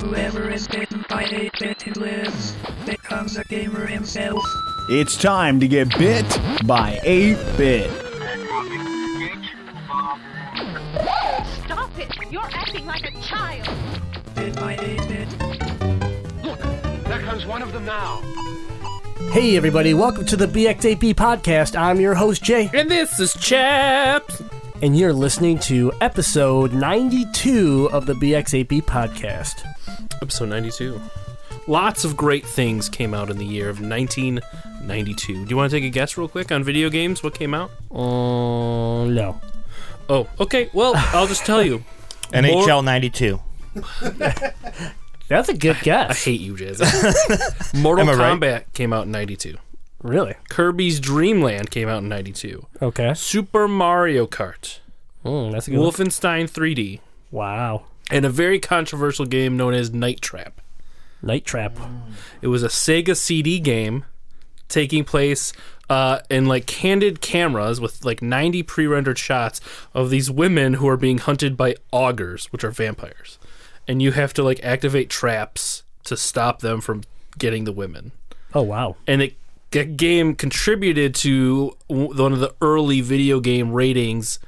Whoever is bitten by 8-bit and lives becomes a gamer himself. It's time to get bit by 8-bit. Stop it! You're acting like a child! Bit by 8-bit. Look, there comes one of them now. Hey, everybody, welcome to the BX8B podcast. I'm your host, Jay, And this is Chops. And you're listening to episode 92 of the BX8B podcast. Episode 92. Lots of great things came out in the year of 1992. Do you want to take a guess real quick on video games? What came out? Um, no. Oh, okay. Well, I'll just tell you. NHL 92. That's a good guess. I guess. hate you, Jazz. Mortal Am I right? Kombat came out in 92. Really? Kirby's Dream Land came out in 92. Okay. Super Mario Kart. Mm, that's a good one. Wolfenstein 3D. Wow. And a very controversial game known as Night Trap. Night Trap. It was a Sega CD game taking place uh, in like candid cameras with like 90 pre-rendered shots of these women who are being hunted by Augers, which are vampires, and you have to like activate traps to stop them from getting the women. Oh, wow. And it the game contributed to one of the early video game ratings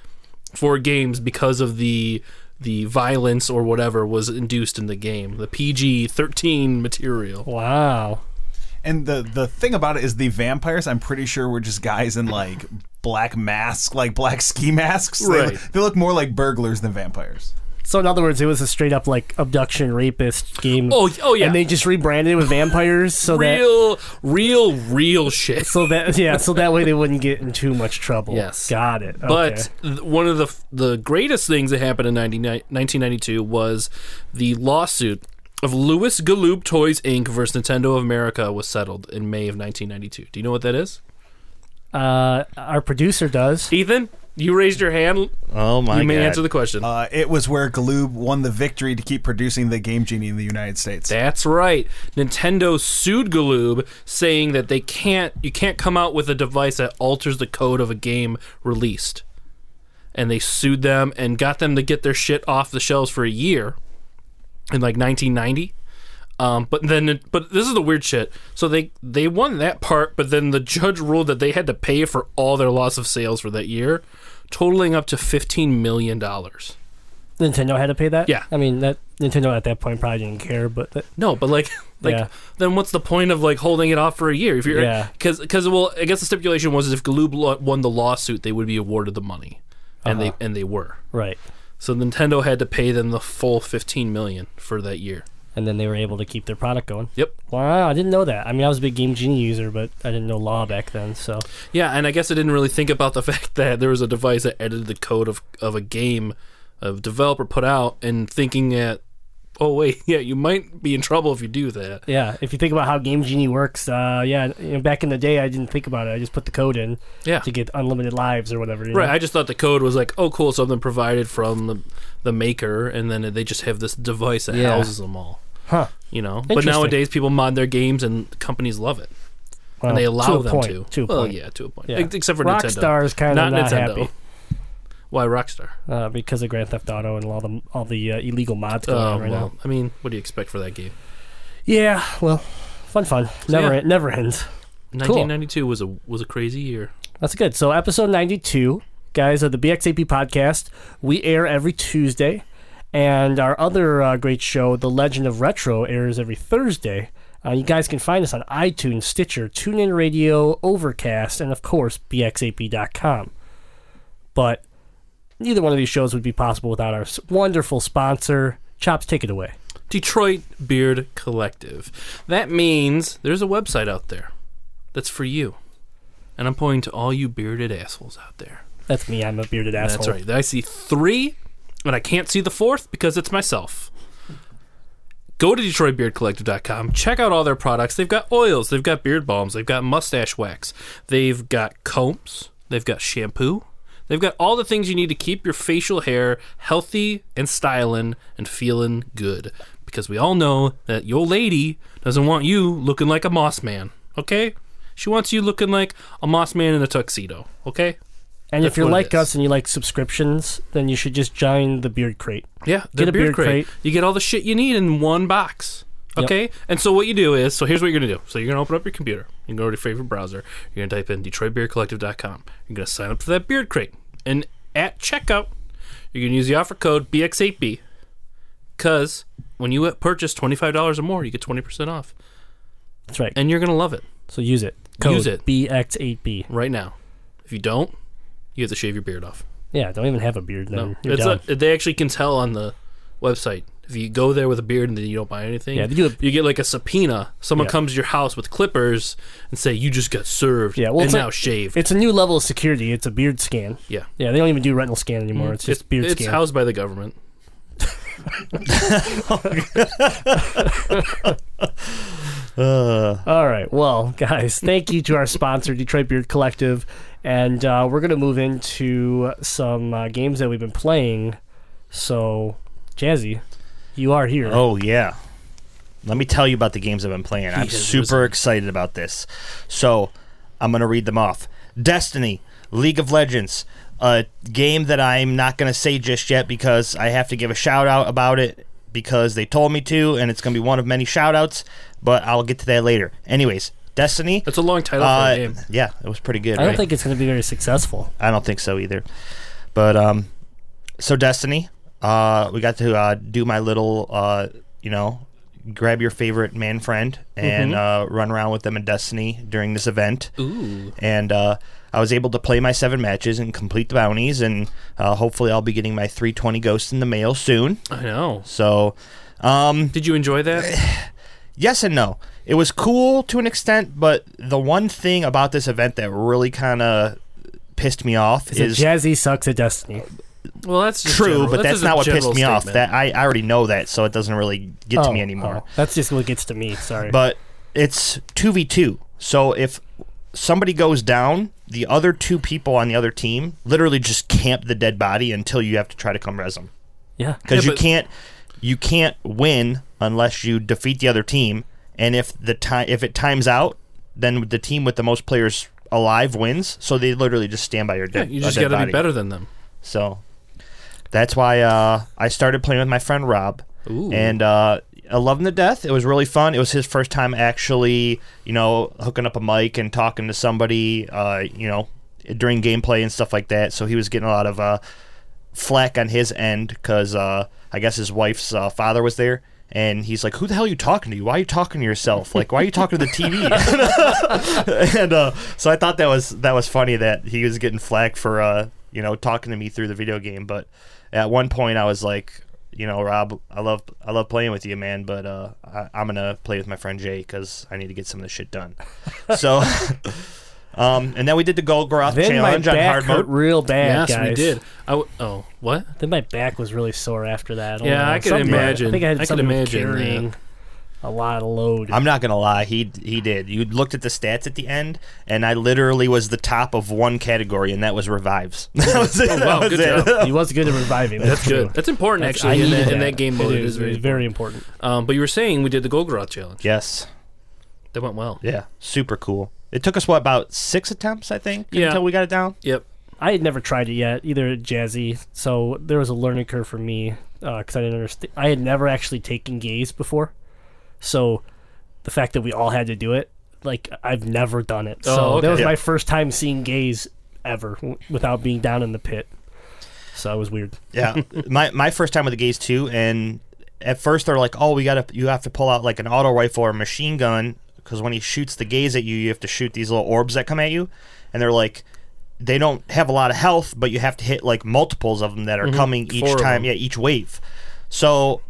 for games because of the the violence or whatever was induced in the game, the PG 13 material. Wow. And the the thing about it is the vampires, I'm pretty sure were just guys in like black masks, like black ski masks. They, Right. they look more like burglars than vampires. So, in other words, it was a straight up like abduction rapist game. Oh, oh yeah. And they just rebranded it with vampires so that. real, real, real shit. So that yeah, so that way they wouldn't get in too much trouble. Yes. got it. Okay. But th- one of the the greatest things that happened in 99 1992 was the lawsuit of Lewis Galoob Toys Inc. versus Nintendo of America was settled in May of 1992. Do you know what that is? uh, our producer does. Ethan, you raised your hand. Oh my you may god. answer the question. Uh, it was where Galoob won the victory to keep producing the Game Genie in the United States. That's right. Nintendo sued Galoob, saying that they can't, you can't come out with a device that alters the code of a game released. And they sued them and got them to get their shit off the shelves for a year in like 1990. Um, but then, but this is the weird shit. So they they won that part, but then the judge ruled that they had to pay for all their loss of sales for that year, totaling up to 15 million dollars. Nintendo had to pay that. Yeah. I mean that Nintendo at that point probably didn't care, but that, No, but like, like, Yeah. then what's the point of like holding it off for a year? If you're, Yeah. because, because, well, I guess the stipulation was if Galoob won the lawsuit, they would be awarded the money, and Uh-huh. they and they were. right. So Nintendo had to pay them the full fifteen million for that year. And then they were able to keep their product going. Yep. Wow, I didn't know that. I mean, I was a big Game Genie user, but I didn't know law back then. So Yeah, and I guess I didn't really think about the fact that there was a device that edited the code of of a game a developer put out, and thinking that, oh wait, yeah, you might be in trouble if you do that. yeah, if you think about how Game Genie works, uh, yeah, you know, back in the day, I didn't think about it. I just put the code in Yeah. to get unlimited lives or whatever. you Right, know? I just thought the code was like, oh, cool, something provided from the, the maker, and then they just have this device that Yeah. houses them all. Huh. You know, but nowadays people mod their games and companies love it, Well, and they to allow a them point, to. To well, point. yeah, to a point. Yeah. Except for Nintendo, Rockstar is kind of not, not, Nintendo. happy Why Rockstar? uh, because of Grand Theft Auto and all the all the uh, illegal mods going Oh on right well, now. I mean, what do you expect for that game? Yeah, well, fun, fun. Never, yeah. never ends. 1992 was a was a crazy year. That's good. So, episode 92, guys, of the BX8B podcast, we air every Tuesday. And our other uh, great show, The Legend of Retro, airs every Thursday. Uh, you guys can find us on iTunes, Stitcher, TuneIn Radio, Overcast, and of course, BX8B.com. But neither one of these shows would be possible without our wonderful sponsor. Chops, take it away. Detroit Beard Collective. That means there's a website out there that's for you, and I'm pointing to all you bearded assholes out there. That's me. I'm a bearded asshole. That's right. I see three, and I can't see the fourth because it's myself. Go to DetroitBeardCollective.com. Check out all their products. They've got oils. They've got beard balms. They've got mustache wax. They've got combs. They've got shampoo. They've got all the things you need to keep your facial hair healthy and styling and feeling good. Because we all know that your lady doesn't want you looking like a moss man. Okay? She wants you looking like a moss man in a tuxedo. Okay? And That's if you're like us and you like subscriptions, then you should just join the Beard Crate. Yeah, the Get a beard, beard crate. crate. You get all the shit you need in one box. Yep. Okay, and so what you do is, so here's what you're gonna do. So you're gonna open up your computer. You can go to your favorite browser. You're gonna type in DetroitBeardCollective.com. You're gonna sign up for that beard crate, and at checkout, you're gonna use the offer code BX8B, because when you purchase twenty five dollars or more, you get twenty percent off, That's right. and you're gonna love it so use it. Use Code it. BX8B. right now. If you don't, you have to shave your beard off. Yeah, don't even have a beard then. No, it's a, they actually can tell on the website. If you go there with a beard and then you don't buy anything, Yeah, a- you get like a subpoena. Someone Yeah. comes to your house with clippers and say you just got served. Yeah, well, and now like- shaved. It's a new level of security. It's a beard scan. yeah, Yeah, they don't even do retinal scan anymore. It's just beard it's scan. It's housed by the government. Uh, All right. Well, guys, thank you to our sponsor, Detroit Beard Collective. And uh, we're going to move into some uh, games that we've been playing. So, Jazzy, you are here. oh yeah. Let me tell you about the games I've been playing. I'm has super risen. excited about this. So I'm gonna read them off. Destiny, League of Legends, a game that I'm not gonna say just yet because I have to give a shout out about it because they told me to, and it's gonna be one of many shout outs. But I'll get to that later. Anyways, Destiny. That's a long title for Uh, a game. yeah, it was pretty good. I don't right? think it's going to be very successful. I don't think so either. But um, so Destiny, uh, we got to uh, do my little, uh, you know, grab your favorite man friend and uh, run around with them in Destiny during this event. Ooh, And uh, I was able to play my seven matches and complete the bounties, and uh, hopefully I'll be getting my 320 ghosts in the mail soon. I know. So, um, Did you enjoy that? yes and no. It was cool to an extent, but the one thing about this event that really kind of pissed me off Is is Jazzy sucks at Destiny? Well, that's just true, general- but that's just a not what pissed general me off. That I, I already know that, so it doesn't really get to Oh, me anymore. oh, that's just what gets to me. Sorry. But it's two v two. So if somebody goes down, the other two people on the other team literally just camp the dead body until you have to try to come res them. yeah. Because Yeah, you but- can't you can't win unless you defeat the other team. And if the time if it times out, then the team with the most players alive wins. So they literally just stand by your dead. Yeah, dead. you a just got to be better than them. So that's why uh, I started playing with my friend Rob, Ooh. and uh, I love him to death. It was really fun. It was his first time actually, you know, hooking up a mic and talking to somebody, uh, you know, during gameplay and stuff like that. So he was getting a lot of uh, flack on his end because uh, I guess his wife's uh, father was there. And he's like, "Who the hell are you talking to? Why are you talking to yourself? Like, why are you talking to the TV?" and uh, so I thought that was that was funny that he was getting flack for uh, you know talking to me through the video game. But at one point, I was like, you know, Rob, I love I love playing with you, man. But uh, I, I'm gonna play with my friend Jay because I need to get some of this shit done. so, um, and then we did the Golgoroth Then my challenge on hard hurt mode. real bad, yes, guys. we did. I w- oh, what? Then my back was really sore after that. don't Yeah, know. I could Something- imagine. I think I had I something with imagine that. Carrying a lot of load. I'm not gonna lie, he he did. You looked at the stats at the end, and I literally was the top of one category, and that was revives. that was it. wow, That was good it. job. he was good at reviving. That's, That's true. good. That's important, That's- actually, in needed that, in that game mode. It It is, is very, it's very important. Um, but you were saying we did the Golgoroth challenge. Yes. That went well. Yeah. Super cool. It took us what about six attempts, I think, Yeah. until we got it down. Yep. I had never tried it yet, either at Jazzy, so there was a learning curve for me because I didn't understand. I had never actually taken gaze before, so the fact that we all had to do it, like I've never done it. So Oh, okay. that was Yeah. my first time seeing gaze ever w- without being down in the pit. So it was weird. Yeah. my my first time with the gaze too, and at first they're like, "Oh, we gotta you have to pull out like an auto rifle or a machine gun because when he shoots the gaze at you, you have to shoot these little orbs that come at you," and they're like. They don't have a lot of health, but you have to hit like multiples of them that are mm-hmm. coming each Four of time. them. Yeah, each wave. So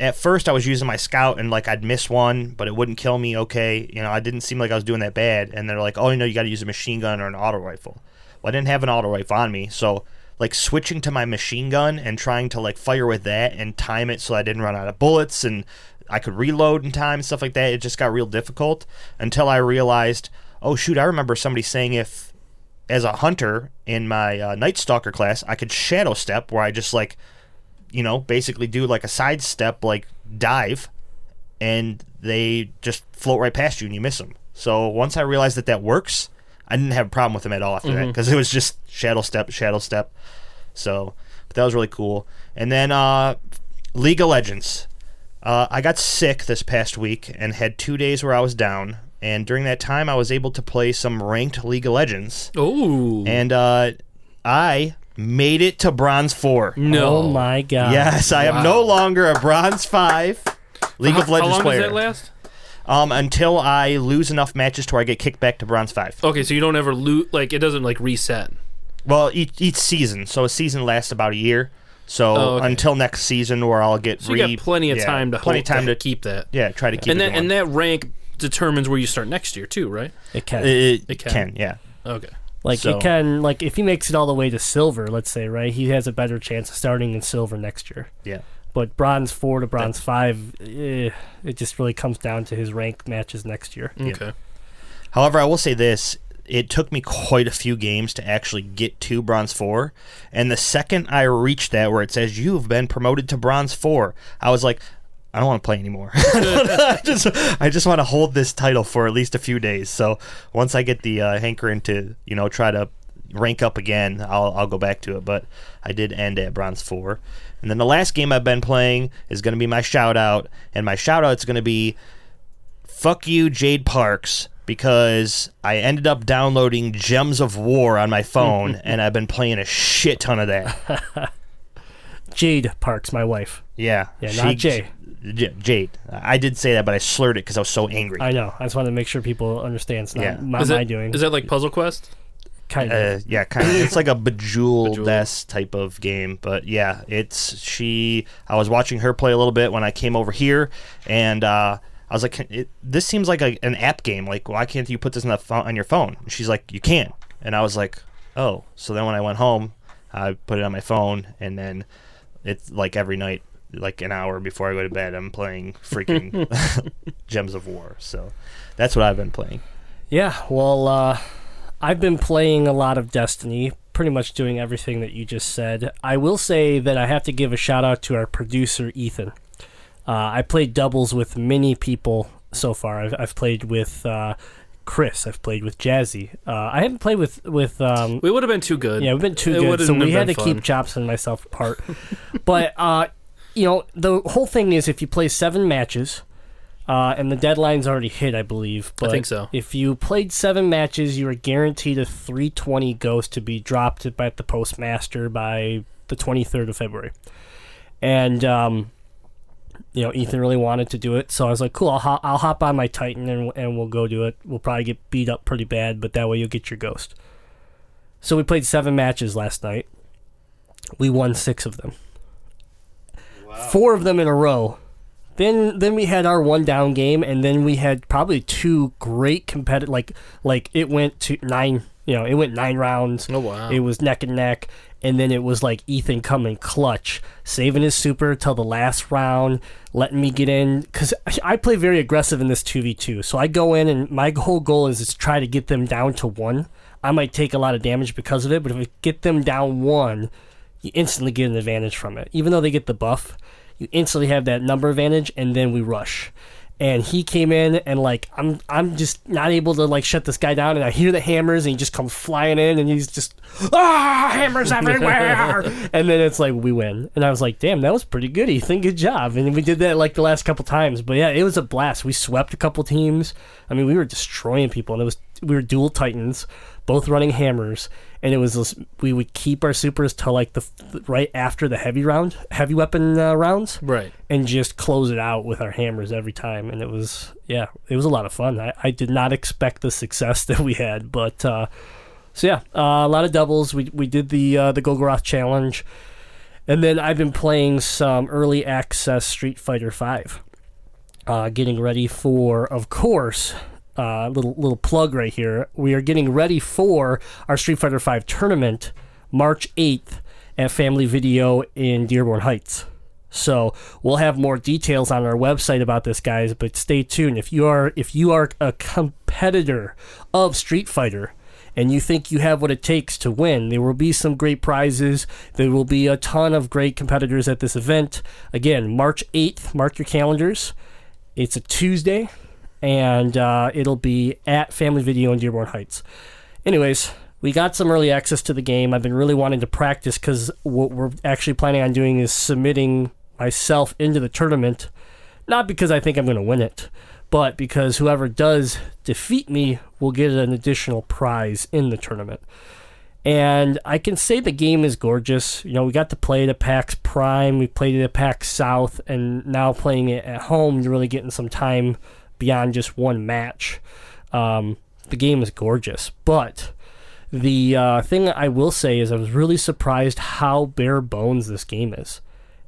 at first I was using my scout and like I'd miss one, but it wouldn't kill me. Okay, you know I didn't seem like I was doing that bad. And they're like, oh, you know, you got to use a machine gun or an auto rifle. Well, I didn't have an auto rifle on me, so like switching to my machine gun and trying to like fire with that and time it so I didn't run out of bullets and I could reload in time and stuff like that. It just got real difficult until I realized, oh shoot, I remember somebody saying if as a hunter in my uh, Night Stalker class, I could shadow step where I just like you know, basically do like a sidestep, like dive, and they just float right past you and you miss them. So once I realized that that works, I didn't have a problem with them at all after that because it was just shadow step, shadow step. So but that was really cool. And then uh, League of Legends. Uh, I got sick this past week and had two days where I was down. And during that time, I was able to play some ranked League of Legends. Oh And uh, I made it to Bronze 4. no! Oh my god. Yes, I am no longer a Bronze 5 League How, of Legends how long player. does that last? Um, until I lose enough matches to where I get kicked back to Bronze 5. Okay, so you don't ever lose. Like it doesn't like reset. Well, each, each season. So a season lasts about a year. So Oh, okay. until next season, where I'll get So re- you got plenty of yeah, time to plenty hold, time to, keep that. yeah try to keep and it that going. and that rank determines where you start next year too, right? It can. it, It can. can. yeah Okay. Like so- it can. Like if he makes it all the way to silver, let's say, right? He has a better chance of starting in silver next year. yeah But bronze four to bronze five, eh, it just really comes down to his rank matches next year. Okay. However, I will say this: it took me quite a few games to actually get to bronze four, and the second I reached that where it says you've been promoted to bronze four, I was like. I don't want to play anymore. I just, I just want to hold this title for at least a few days. So once I get the uh, hankering to, you know, try to rank up again, I'll, I'll go back to it. But I did end at bronze four, and then the last game I've been playing is going to be my shout out, and my shout out is going to be fuck you, Jade Parks, because I ended up downloading Gems of War on my phone, and I've been playing a shit ton of that. Jade Parks, my wife. Yeah, Yeah, not Jay. J- Jade. I did say that, but I slurred it because I was so angry. I know. I just wanted to make sure people understand. It's not Yeah. my, Is my that, doing. is that like Puzzle Quest? kind of. uh, yeah, kind of. It's like a bejeweled Bejeweled. s type of game, but yeah, it's she. I was watching her play a little bit when I came over here, and uh, I was like, it, "This seems like a, an app game. Like, why can't you put this on the phone, on your phone?" And she's like, "You can." And I was like, "Oh." So then when I went home, I put it on my phone, and then it's like every night, like an hour before I go to bed, I'm playing freaking Gems of War. So that's what I've been playing. Yeah, well, uh, I've been playing a lot of Destiny, pretty much doing everything that you just said. I will say that I have to give a shout out to our producer, Ethan. Uh, I played doubles with many people so far. I've, I've played with uh, Chris, I've played with Jazzy. Uh, I haven't played with. with um, We would have been too good. yeah, we've been too It good, so we had to been keep fun. Chops and myself apart. but uh, you know, the whole thing is if you play seven matches, uh, and the deadline's already hit, I believe. But I think so. If you played seven matches, you are guaranteed a 320 ghost to be dropped at the postmaster by the 23rd of February. And um, you know, Ethan really wanted to do it, so I was like, "Cool, I'll, ho- I'll hop on my Titan and and we'll go do it. We'll probably get beat up pretty bad, but that way you'll get your ghost." So we played seven matches last night. We won six of them. Four of them in a row. Then then we had our one down game, and then we had probably two great competitive. Like like it went to nine. You know, it went nine rounds. Oh, wow. It was neck and neck, and then it was like Ethan coming clutch, saving his super till the last round, letting me get in because I play very aggressive in this two v two. So I go in, and my whole goal is to try to get them down to one. I might take a lot of damage because of it, but if I get them down one, you instantly get an advantage from it. Even though they get the buff, you instantly have that number advantage, and then we rush. And he came in, and like I'm, I'm just not able to like shut this guy down. And I hear the hammers, and he just comes flying in, and he's just ah hammers everywhere. and then it's like we win, and I was like, damn, that was pretty good, Ethan. Good job. And we did that like the last couple times, but yeah, it was a blast. We swept a couple teams. I mean, we were destroying people, and it was we were dual titans, both running hammers, and it was this, we would keep our supers till like the right after the heavy round, heavy weapon uh, rounds, Right. and just close it out with our hammers every time. And it was yeah, it was a lot of fun. I, I did not expect the success that we had, but uh, so yeah, uh, a lot of doubles. We we did the uh, the Golgoroth challenge, and then I've been playing some early access Street Fighter Five. Uh, getting ready for, of course, uh, little little plug right here. We are getting ready for our Street Fighter V tournament, March eighth at Family Video in Dearborn Heights. So we'll have more details on our website about this, guys. But stay tuned. If you are if you are a competitor of Street Fighter and you think you have what it takes to win, there will be some great prizes. There will be a ton of great competitors at this event. Again, March eighth. Mark your calendars. It's a Tuesday, and uh, it'll be at Family Video in Dearborn Heights. anyways, we got some early access to the game. I've been really wanting to practice because what we're actually planning on doing is submitting myself into the tournament, not because I think I'm going to win it, but because whoever does defeat me will get an additional prize in the tournament. And I can say the game is gorgeous. You know, we got to play it at PAX Prime, we played it at PAX South, and now playing it at home, you're really getting some time beyond just one match. Um, the game is gorgeous, but the uh, thing I will say is I was really surprised how bare bones this game is.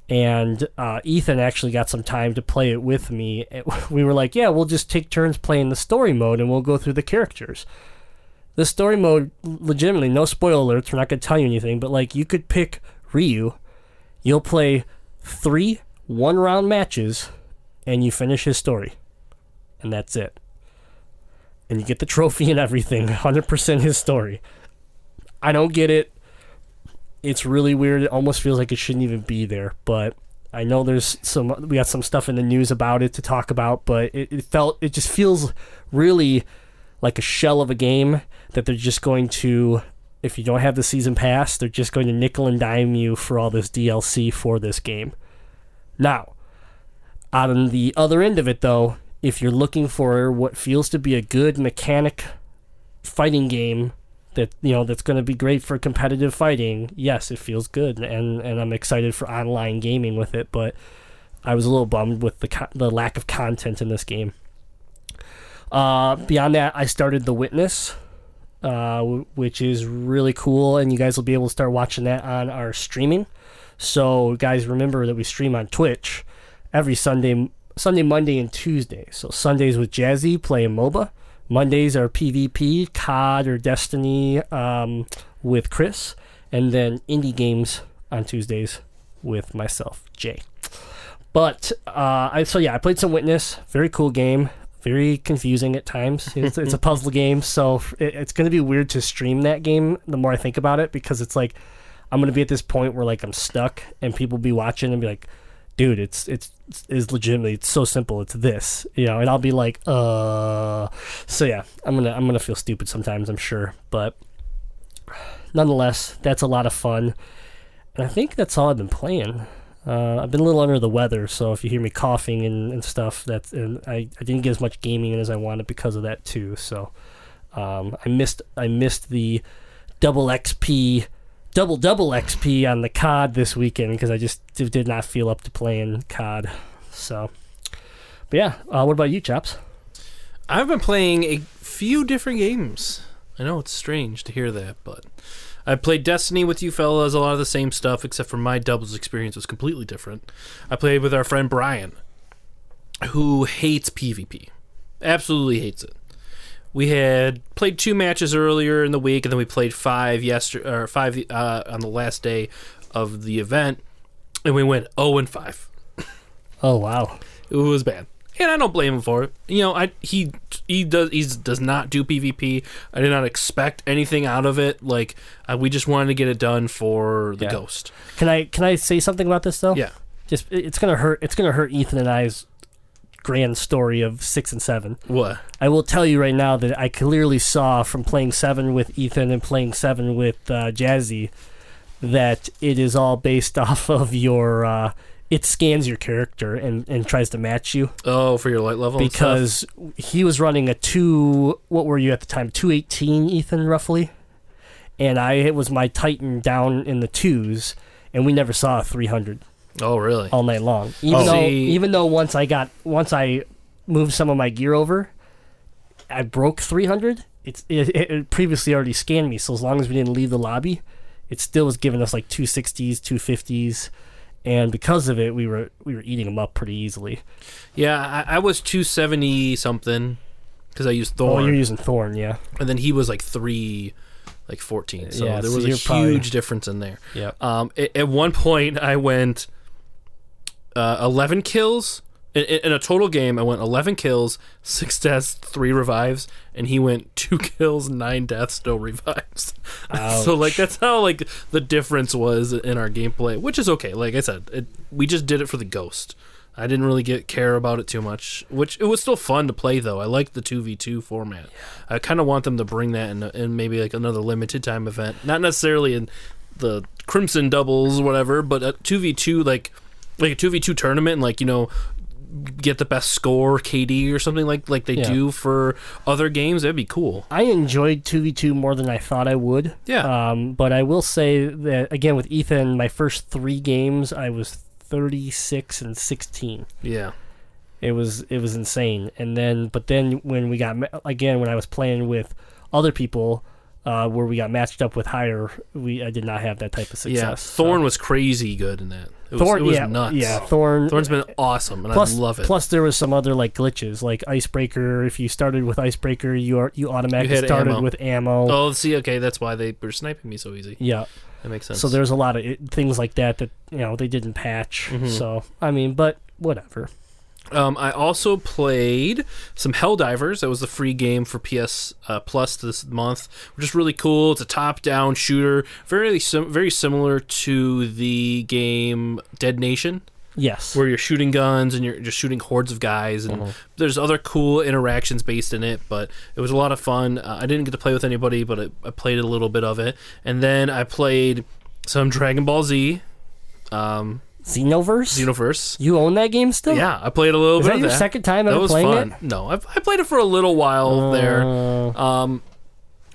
And uh, Ethan actually got some time to play it with me. We were like, yeah, we'll just take turns playing the story mode and we'll go through the characters. The story mode, legitimately, no spoiler alerts, we're not going to tell you anything, but like you could pick Ryu, you'll play three one round matches, and you finish his story. And that's it and you get the trophy and everything. 100% his story. I don't get it. It's really weird. It almost feels like it shouldn't even be there, but I know there's some we got some stuff in the news about it to talk about, but it, it felt it just feels really like a shell of a game that they're just going to if you don't have the season pass, they're just going to nickel and dime you for all this DLC for this game. Now, on the other end of it though, if you're looking for what feels to be a good mechanic fighting game that you know that's going to be great for competitive fighting, yes, it feels good, and and I'm excited for online gaming with it. But I was a little bummed with the co- the lack of content in this game. Uh, beyond that, I started The Witness, uh, w- which is really cool, and you guys will be able to start watching that on our streaming. So, guys, remember that we stream on Twitch every Sunday, Sunday, Monday, and Tuesday. So Sundays with Jazzy playing MOBA. Mondays are PvP, COD or Destiny um, with Chris, and then indie games on Tuesdays with myself, Jay. But uh, I so yeah, I played some Witness. Very cool game. Very confusing at times. It's, it's a puzzle game, so it, it's going to be weird to stream that game. The more I think about it, because it's like I'm going to be at this point where like I'm stuck, and people be watching and be like, dude, it's it's is legitimately it's so simple. It's this, you know, and I'll be like, uh. So yeah, I'm gonna I'm gonna feel stupid sometimes. I'm sure, but nonetheless, that's a lot of fun. And I think that's all I've been playing. Uh, I've been a little under the weather, so if you hear me coughing and, and stuff, that's and I, I didn't get as much gaming in as I wanted because of that too. So um, I missed I missed the double XP double double XP on the COD this weekend because I just did not feel up to playing COD. So, but yeah, uh, what about you, Chops? I've been playing a few different games. I know it's strange to hear that, but I played Destiny with you fellas, a lot of the same stuff, except for my doubles experience was completely different. I played with our friend Brian, who hates PvP. Absolutely hates it. We had played two matches earlier in the week, and then we played five yesterday or five uh, on the last day of the event, and we went zero and five. Oh wow, It was bad, and I don't blame him for it. You know, I he he does he does not do PvP. I did not expect anything out of it. Like uh, we just wanted to get it done for the Yeah. ghost. can I can I say something about this though? Yeah. just it's gonna hurt. It's gonna hurt Ethan and I's grand story of six and seven. What? I will tell you right now that I clearly saw from playing seven with Ethan and playing seven with uh, Jazzy that it is all based off of your. Uh, it scans your character and, and tries to match you Oh, for your light level because he was running a two. What were you at the time? Two eighteen, Ethan, roughly. And I it was my Titan down in the twos, and we never saw a three hundred Oh, really? all night long. Even Oh. though See- even though once I got once I moved some of my gear over, I broke 300. It's it, it, previously already scanned me, so as long as we didn't leave the lobby, it still was giving us like 260s, 250s, and because of it, we were we were eating them up pretty easily. Yeah, I, I was two seventy something because I used Thorn. Oh, you're using Thorn, yeah. and then he was like three, like fourteen. So Yeah, there so was a huge probably- difference in there. Yeah. Um, at, at one point, I went uh, eleven kills in, in a total game. I went eleven kills, six deaths, three revives, and he went two kills, nine deaths, no revives. so like that's how like the difference was in our gameplay, which is okay. Like I said, it, we just did it for the ghost. I didn't really get care about it too much, which it was still fun to play though. I like the two v two format. I kind of want them to bring that in, in maybe like another limited time event, not necessarily in the Crimson doubles, whatever, but a two v two like like a two v two tournament, and like you know get the best score KD or something like like they Yeah. do for other games. That'd be cool. I enjoyed 2v2 more than I thought I would. Yeah. Um, but I will say that, again, with Ethan, my first three games, I was 36 and 16. Yeah. It was it was insane. And then, but then when we got again when I was playing with other people, uh, where we got matched up with higher, we I did not have that type of success. Yeah, So- Thorn was crazy good in that. It was, Thorn, it was yeah, nuts. yeah. Thorn. Thorn's been awesome, and plus, I love it. plus, there was some other like glitches, like Icebreaker. If you started with Icebreaker, you are you automatically You started ammo. with ammo. oh, see, okay, that's why they were sniping me so easy. Yeah. That makes sense. So there's a lot of it, things like that that you know they didn't patch. Mm-hmm. So I mean, but whatever. Um, I also played some Helldivers. That was the free game for PS uh, Plus this month, which is really cool. It's a top-down shooter, very sim- very similar to the game Dead Nation. Yes. where you're shooting guns and you're just shooting hordes of guys and there's other cool interactions based in it but it was a lot of fun uh, i didn't get to play with anybody but I, I played a little bit of it and then i played some dragon ball z um Xenoverse. xenoverse You own that game still? yeah i played a little Is bit that your that second time that ever was playing fun it? no I've, i played it for a little while there Uh, um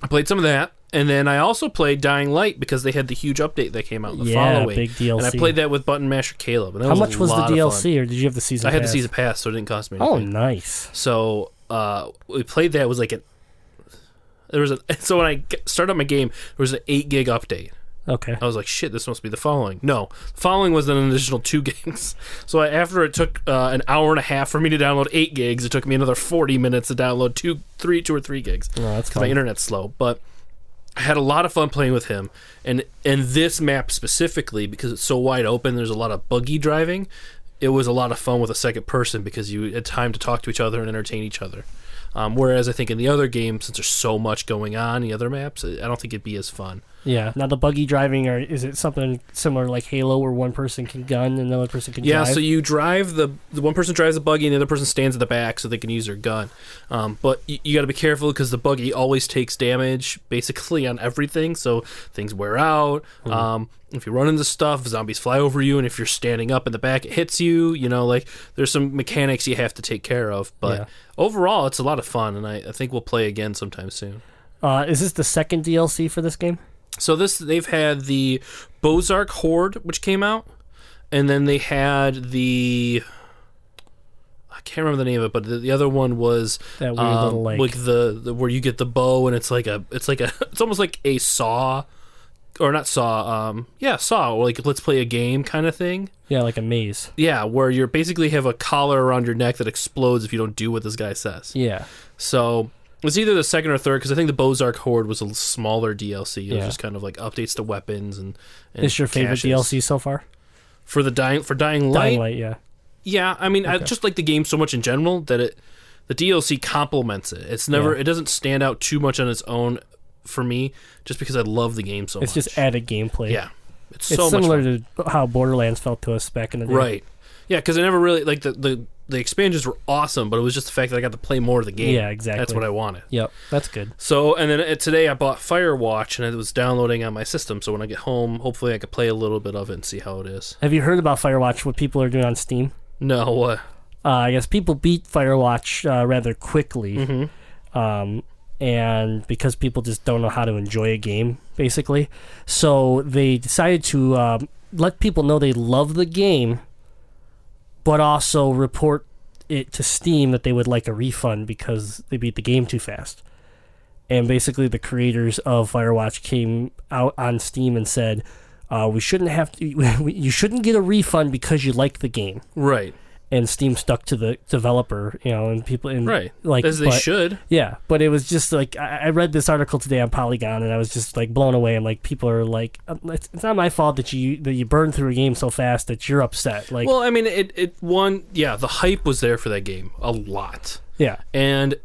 i played some of that and then I also played Dying Light because they had the huge update that came out the Yeah, following. big And I played that with Button Masher Caleb. And that how was much was the lot of fun. DLC, or did you have the season? Pass? I had the season pass, so it didn't cost me anything. Oh, nice. So uh, we played that. It was like an there was a so when I started my game, there was an eight gig update. Okay. I was like, shit, this must be the following. No, following was an additional two gigs. So I, after it took uh, an hour and a half for me to download eight gigs, it took me another forty minutes to download two, three, two or three gigs. Oh, that's because my internet's slow. But I had a lot of fun playing with him, and and this map specifically because it's so wide open. There's a lot of buggy driving. It was a lot of fun with a second person because you had time to talk to each other and entertain each other. Um, whereas I think in the other game, since there's so much going on, in the other maps, I don't think it'd be as fun. Yeah. Now the buggy driving, or is it something similar like Halo, where one person can gun and another person can Yeah, drive? so you drive the the one person drives the buggy and the other person stands at the back so they can use their gun. Um, but you, you got to be careful because the buggy always takes damage basically on everything, so things wear out. Hmm. Um, if you run into stuff, zombies fly over you, and if you're standing up in the back, it hits you. You know, like there's some mechanics you have to take care of. But Yeah. overall, it's a lot of fun, and I, I think we'll play again sometime soon. uh, is this the second DLC for this game? So this they've had the Bozak Horde, which came out, and then they had the I can't remember the name of it, but the, the other one was That weird um, little like. like the, the where you get the bow and it's like a it's like a it's almost like a saw or not saw um yeah saw or like let's play a game kind of thing yeah, like a maze. yeah where you basically have a collar around your neck that explodes if you don't do what this guy says Yeah. so it's either the second or third because I think the Bozak Horde was a smaller DLC. It was Yeah. just kind of like updates to weapons and. and Is your favorite caches. DLC so far? for the dying for Dying Light? Dying Light, yeah. Yeah, I mean, I just like the game so much in general that it the DLC complements it. It's never Yeah. it doesn't stand out too much on its own for me, just because I love the game so It's much. It's just added gameplay. yeah, it's, It's so much similar to how Borderlands felt to us back in the day. right. Yeah, because I never really like the, the the expansions were awesome, but it was just the fact that I got to play more of the game. Yeah, exactly. That's what I wanted. Yep, that's good. So, and then uh, today I bought Firewatch and it was downloading on my system. So when I get home, hopefully I could play a little bit of it and see how it is. Have you heard about Firewatch? What people are doing on Steam? No, uh, Uh, I guess people beat Firewatch uh, rather quickly, Mm-hmm. um, and because people just don't know how to enjoy a game, basically, so they decided to um, let people know they love the game, but also report it to Steam that they would like a refund because they beat the game too fast. And basically, the creators of Firewatch came out on Steam and said, uh, "We shouldn't have to. You shouldn't get a refund because you like the game." right, and Steam stuck to the developer, you know, and people and right, like as they but- should. Yeah, but it was just like I, I read this article today on Polygon, and I was just like blown away. I'm like, people are like, "Uh, it's, it's not my fault that you that you burned through a game so fast that you're upset. Like, Well, I mean, it it one yeah, the hype was there for that game a lot, yeah, and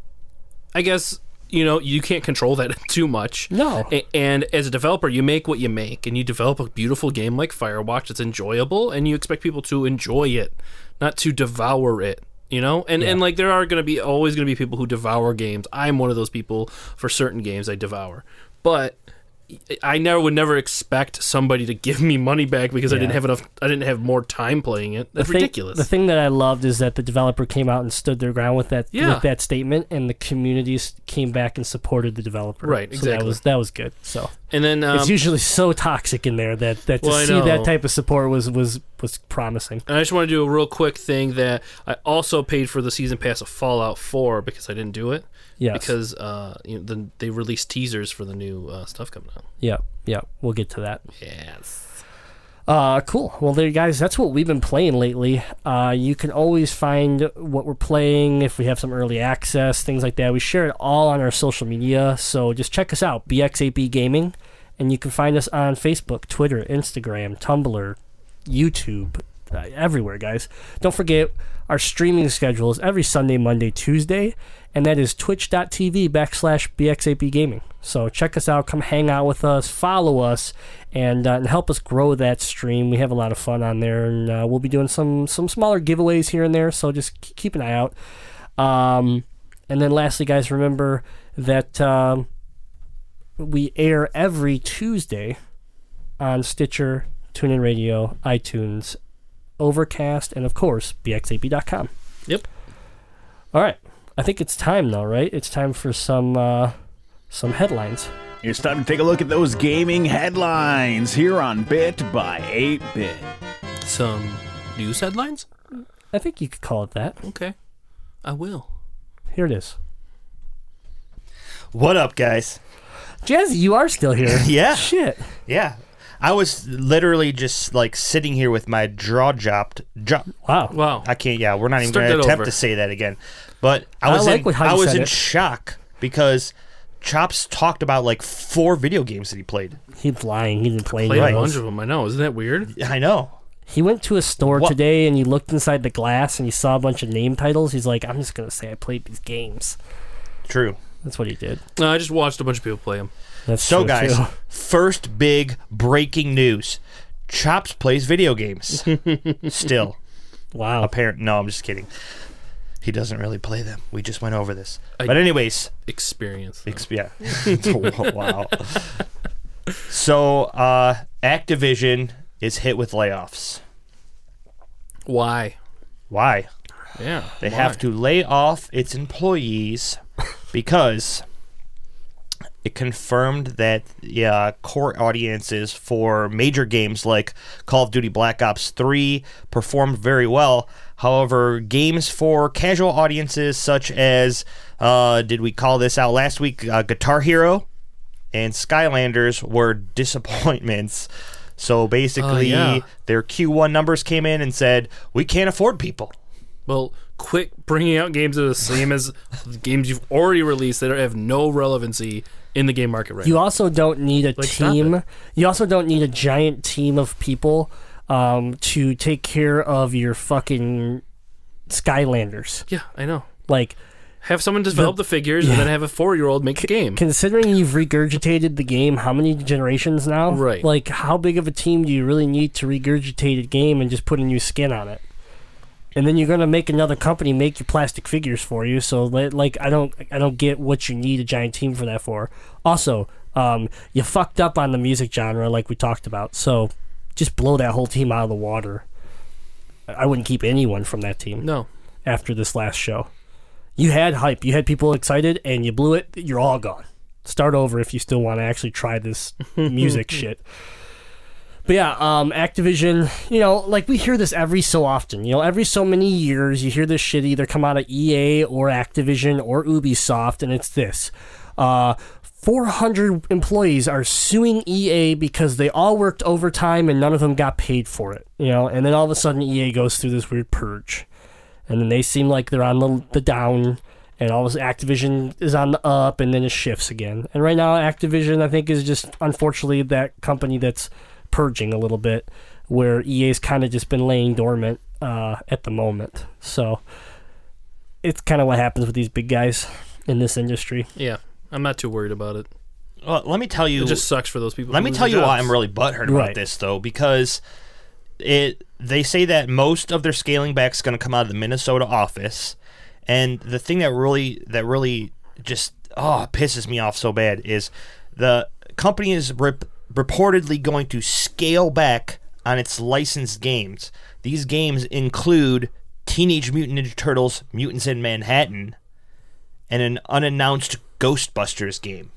I guess you know you can't control that too much. no, And as a developer, you make what you make, and you develop a beautiful game like Firewatch that's enjoyable, and you expect people to enjoy it, not to devour it. You know, and and like there are going to be always going to be people who devour games. I'm one of those people for certain games I devour, but I never would never expect somebody to give me money back because I didn't have enough. I didn't have more time playing it. That's the thing- ridiculous. The thing that I loved is that the developer came out and stood their ground with that Yeah. with that statement, and the communities came back and supported the developer. Right, So that exactly. was that was good. So and then um, it's usually so toxic in there that that to Well, see that type of support was was was promising. And I just want to do a real quick thing that I also paid for the season pass of Fallout 4 because I didn't do it Yes. because uh, you know, the, they released teasers for the new uh, stuff coming out. Yeah, yeah, We'll get to that. Yes. Uh, cool. Well, there, you guys. That's what we've been playing lately. Uh, you can always find what we're playing if we have some early access, things like that. We share it all on our social media, so just check us out, BX8B Gaming, and you can find us on Facebook, Twitter, Instagram, Tumblr, YouTube, everywhere, guys. Don't forget our streaming schedule is every Sunday, Monday, Tuesday, and that is twitch.tv backslash BX8B Gaming. So check us out, come hang out with us, follow us, and, uh, and help us grow that stream. We have a lot of fun on there, and uh, we'll be doing some some smaller giveaways here and there. So just keep an eye out. Um, and then lastly, guys, remember that um, we air every Tuesday on Stitcher, TuneIn Radio, iTunes, Overcast, and of course, bx8b.com. Yep. All right. I think it's time now, right? It's time for some uh, some headlines. It's time to take a look at those gaming headlines here on Bit by 8 Bit. Some news headlines? I think you could call it that. Okay. I will. Here it is. What up, guys? Jazzy, you are still here. Yeah. Shit. Yeah. I was literally just like sitting here with my jaw dropped. Jaw- Wow. Wow. I can't. Yeah, we're not even going to attempt over. to say that again. But I I was like in, what- how I was in it. shock because Chops talked about like four video games that he played. He's lying. He didn't play Played any a of bunch those. of them. I know. Isn't that weird? I know. He went to a store What? today and he looked inside the glass and he saw a bunch of name titles. He's like, I'm just going to say I played these games. True. That's what he did. No, I just watched a bunch of people play them. That's So, true, guys, too. first big breaking news: Chops plays video games. Still, Wow. apparent. No, I'm just kidding. He doesn't really play them. We just went over this. I- but anyways, Experience. them. Ex- yeah. wow. So, uh, Activision is hit with layoffs. Why? Why? Yeah. They why? have to lay off its employees because it confirmed that yeah, core audiences for major games like Call of Duty Black Ops 3 performed very well. However, games for casual audiences such as uh, did we call this out last week? Uh, Guitar Hero and Skylanders were disappointments. So basically, yeah. their Q1 numbers came in and said, "We can't afford people." Well, quit bringing out games that are the same as games you've already released that have no relevancy in the game market right You now. also don't need a Like, team. You also don't need a giant team of people um, to take care of your fucking Skylanders. Yeah, I know. Like, Have someone develop the, figures and then have a four-year-old make the game. considering you've regurgitated the game how many generations now? Right. Like, how big of a team do you really need to regurgitate a game and just put a new skin on it? And then you're gonna make another company make your plastic figures for you. So, like, I don't, I don't get what you need a giant team for that for. Also, um, you fucked up on the music genre, like we talked about. So, just blow that whole team out of the water. I I wouldn't keep anyone from that team no. after this last show. You had hype, you had people excited, and you blew it. You're all gone. Start over if you still want to actually try this music shit. But yeah, um, Activision, you know, like we hear this every so often. You know, every so many years, you hear this shit either come out of EA or Activision or Ubisoft, and it's this. Uh, 400 employees are suing EA because they all worked overtime and none of them got paid for it. You know, and then all of a sudden EA goes through this weird purge and then they seem like they're on the, the down and all of a sudden activision is on the up and then it shifts again and right now activision i think is just unfortunately that company that's purging a little bit where ea's kind of just been laying dormant uh, at the moment so it's kind of what happens with these big guys in this industry Yeah, I'm not too worried about it. Well, let me tell you. It just sucks for those people. Let me tell their you why. I'm really butthurt about Right. this, though, because it they say that most of their scaling back is going to come out of the Minnesota office, and the thing that really that really just oh pisses me off so bad is the company is rep- reportedly going to scale back on its licensed games. These games include Teenage Mutant Ninja Turtles: Mutants in Manhattan and an unannounced Ghostbusters game.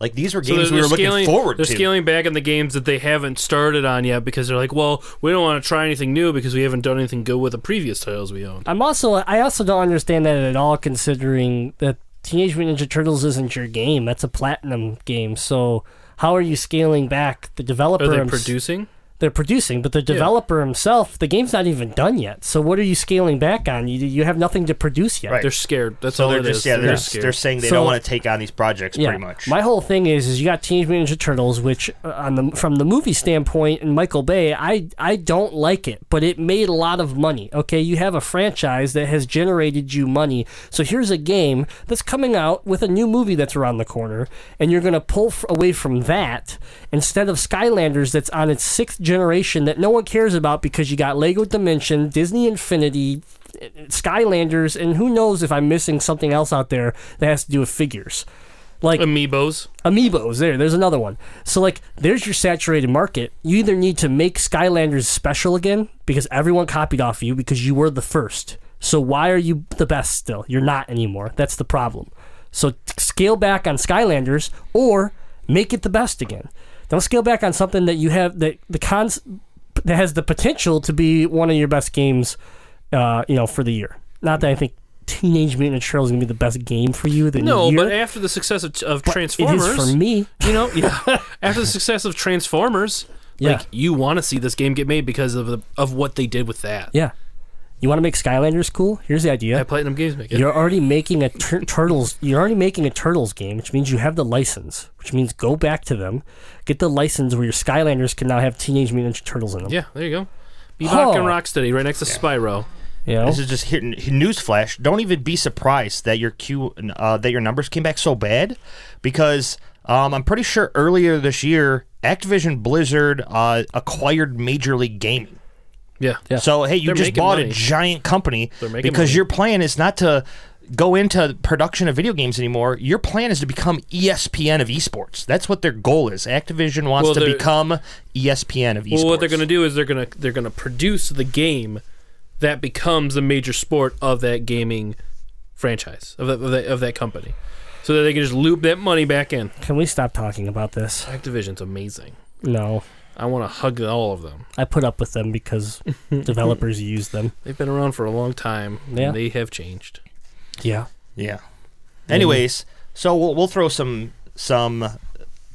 Like these were games they're- we were they're looking scaling- forward They're to. scaling back on the games that they haven't started on yet because they're like, well, we don't want to try anything new because we haven't done anything good with the previous titles we owned. I'm also I also don't understand that at all, considering that Teenage Mutant Ninja Turtles isn't your game. That's a platinum game. So how are you scaling back the developer? Are they producing? They're producing, but the developer himself, the game's not even done yet. So what are you scaling back on? You you have nothing to produce yet. Right. They're scared. That's so all they're it just is. yeah they're, scared. they're saying they So- don't want to take on these projects Yeah. pretty much. My whole thing is, is you got Teenage Mutant Ninja Turtles, which uh, on the from the movie standpoint, and Michael Bay, I I don't like it, but it made a lot of money. Okay, you have a franchise that has generated you money. So here's a game that's coming out with a new movie that's around the corner, and you're gonna pull f- away from that instead of Skylanders, that's on its sixth generation that no one cares about because you got Lego Dimension, Disney Infinity. Skylanders, and who knows if I'm missing something else out there that has to do with figures. Like Amiibos. Amiibos. There, there's another one. So like, there's your saturated market. You either need to make Skylanders special again because everyone copied off you because you were the first. So why are you the best still? You're not anymore. That's the problem. So scale back on Skylanders or make it the best again. Don't scale back on something that you have that the cons that has the potential to be one of your best games. Uh, you know, for the year. Not that I think Teenage Mutant Ninja Turtles is gonna be the best game for you. The No, year, but after the success of, of Transformers, it is for me. you know, yeah, after the success of Transformers, Yeah. like you want to see this game get made because of the, of what they did with that. Yeah. You want to make Skylanders cool? Here's the idea. At Platinum Games make it. You're already making a tur- turtles. You're already making a turtles game, which means you have the license. Which means go back to them, get the license where your Skylanders can now have Teenage Mutant Ninja Turtles in them. Yeah, there you go. Bebop Huh. and Rocksteady right next to Spyro. You know? This is just here, newsflash. Don't even be surprised that your Q uh, that your numbers came back so bad, because um, I'm pretty sure earlier this year Activision Blizzard uh, acquired Major League Gaming. Yeah. Yeah. So hey, you They're just making bought a giant company They're making because money. your plan is not to go into production of video games anymore. Your plan is to become ESPN of esports. That's what their goal is. Activision wants Well, to they're- become ESPN of esports. Well, what they're going to do is they're going to they're going to produce the game that becomes the major sport of that gaming franchise of that, of that of that company, so that they can just loop that money back in. Can we stop talking about this? Activision's amazing. No. I want to hug all of them. I put up with them because developers use them. They've been around for a long time. Yeah. And they have changed. Yeah. Yeah. Anyways, so we'll we'll throw some some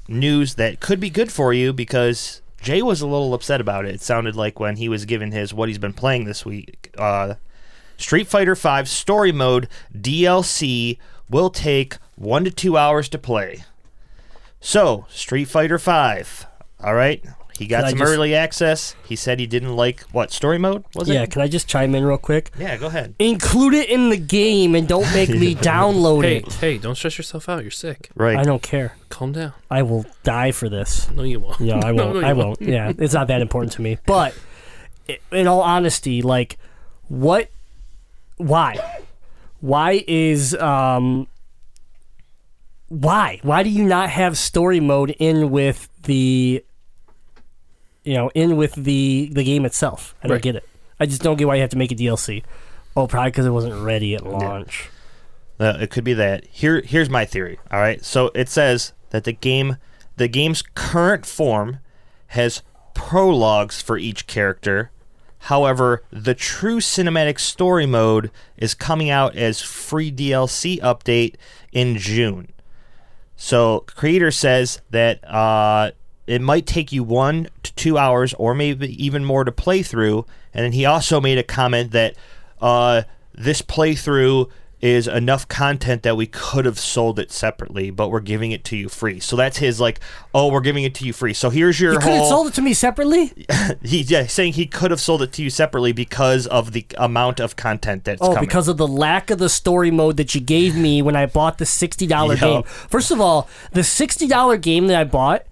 news that could be good for you because Jay was a little upset about it. It sounded like when he was given his what he's been playing this week. Uh, Street Fighter V Story Mode DLC will take one to two hours to play. So Street Fighter V. All right. He got Can I some just- early access. He said he didn't like what story mode was Yeah. it? Can I just chime in real quick? Yeah, go ahead. Include it in the game and don't make me download Hey, it. hey, don't stress yourself out. You're sick. Right. I don't care. Calm down. I will die for this. No, you won't. Yeah, I No, won't. no, you I won't. Yeah, it's not that important to me. But i- in all honesty, like, what? Why? Why is um? Why? Why do you not have story mode in with the? You know, in with the the game itself. I don't Right. get it. I just don't get why you have to make a DLC. Oh, probably because it wasn't ready at launch. Uh, it could be that. Here, here's my theory. All right, so it says that the game, the game's current form, has prologues for each character. However, the true cinematic story mode is coming out as free DLC update in June. So, creator says that uh, it might take you one to two hours, or maybe even more, to play through. And then he also made a comment that uh, this playthrough is enough content that we could have sold it separately, but we're giving it to you free. So that's his like, oh, we're giving it to you free. So here's your You could have whole. sold it to me separately. He's yeah, saying he could have sold it to you separately because of the amount of content that's Oh, coming. because of the lack of the story mode that you gave me when I bought the sixty dollar Yup. game. First of all, the sixty dollar game that I bought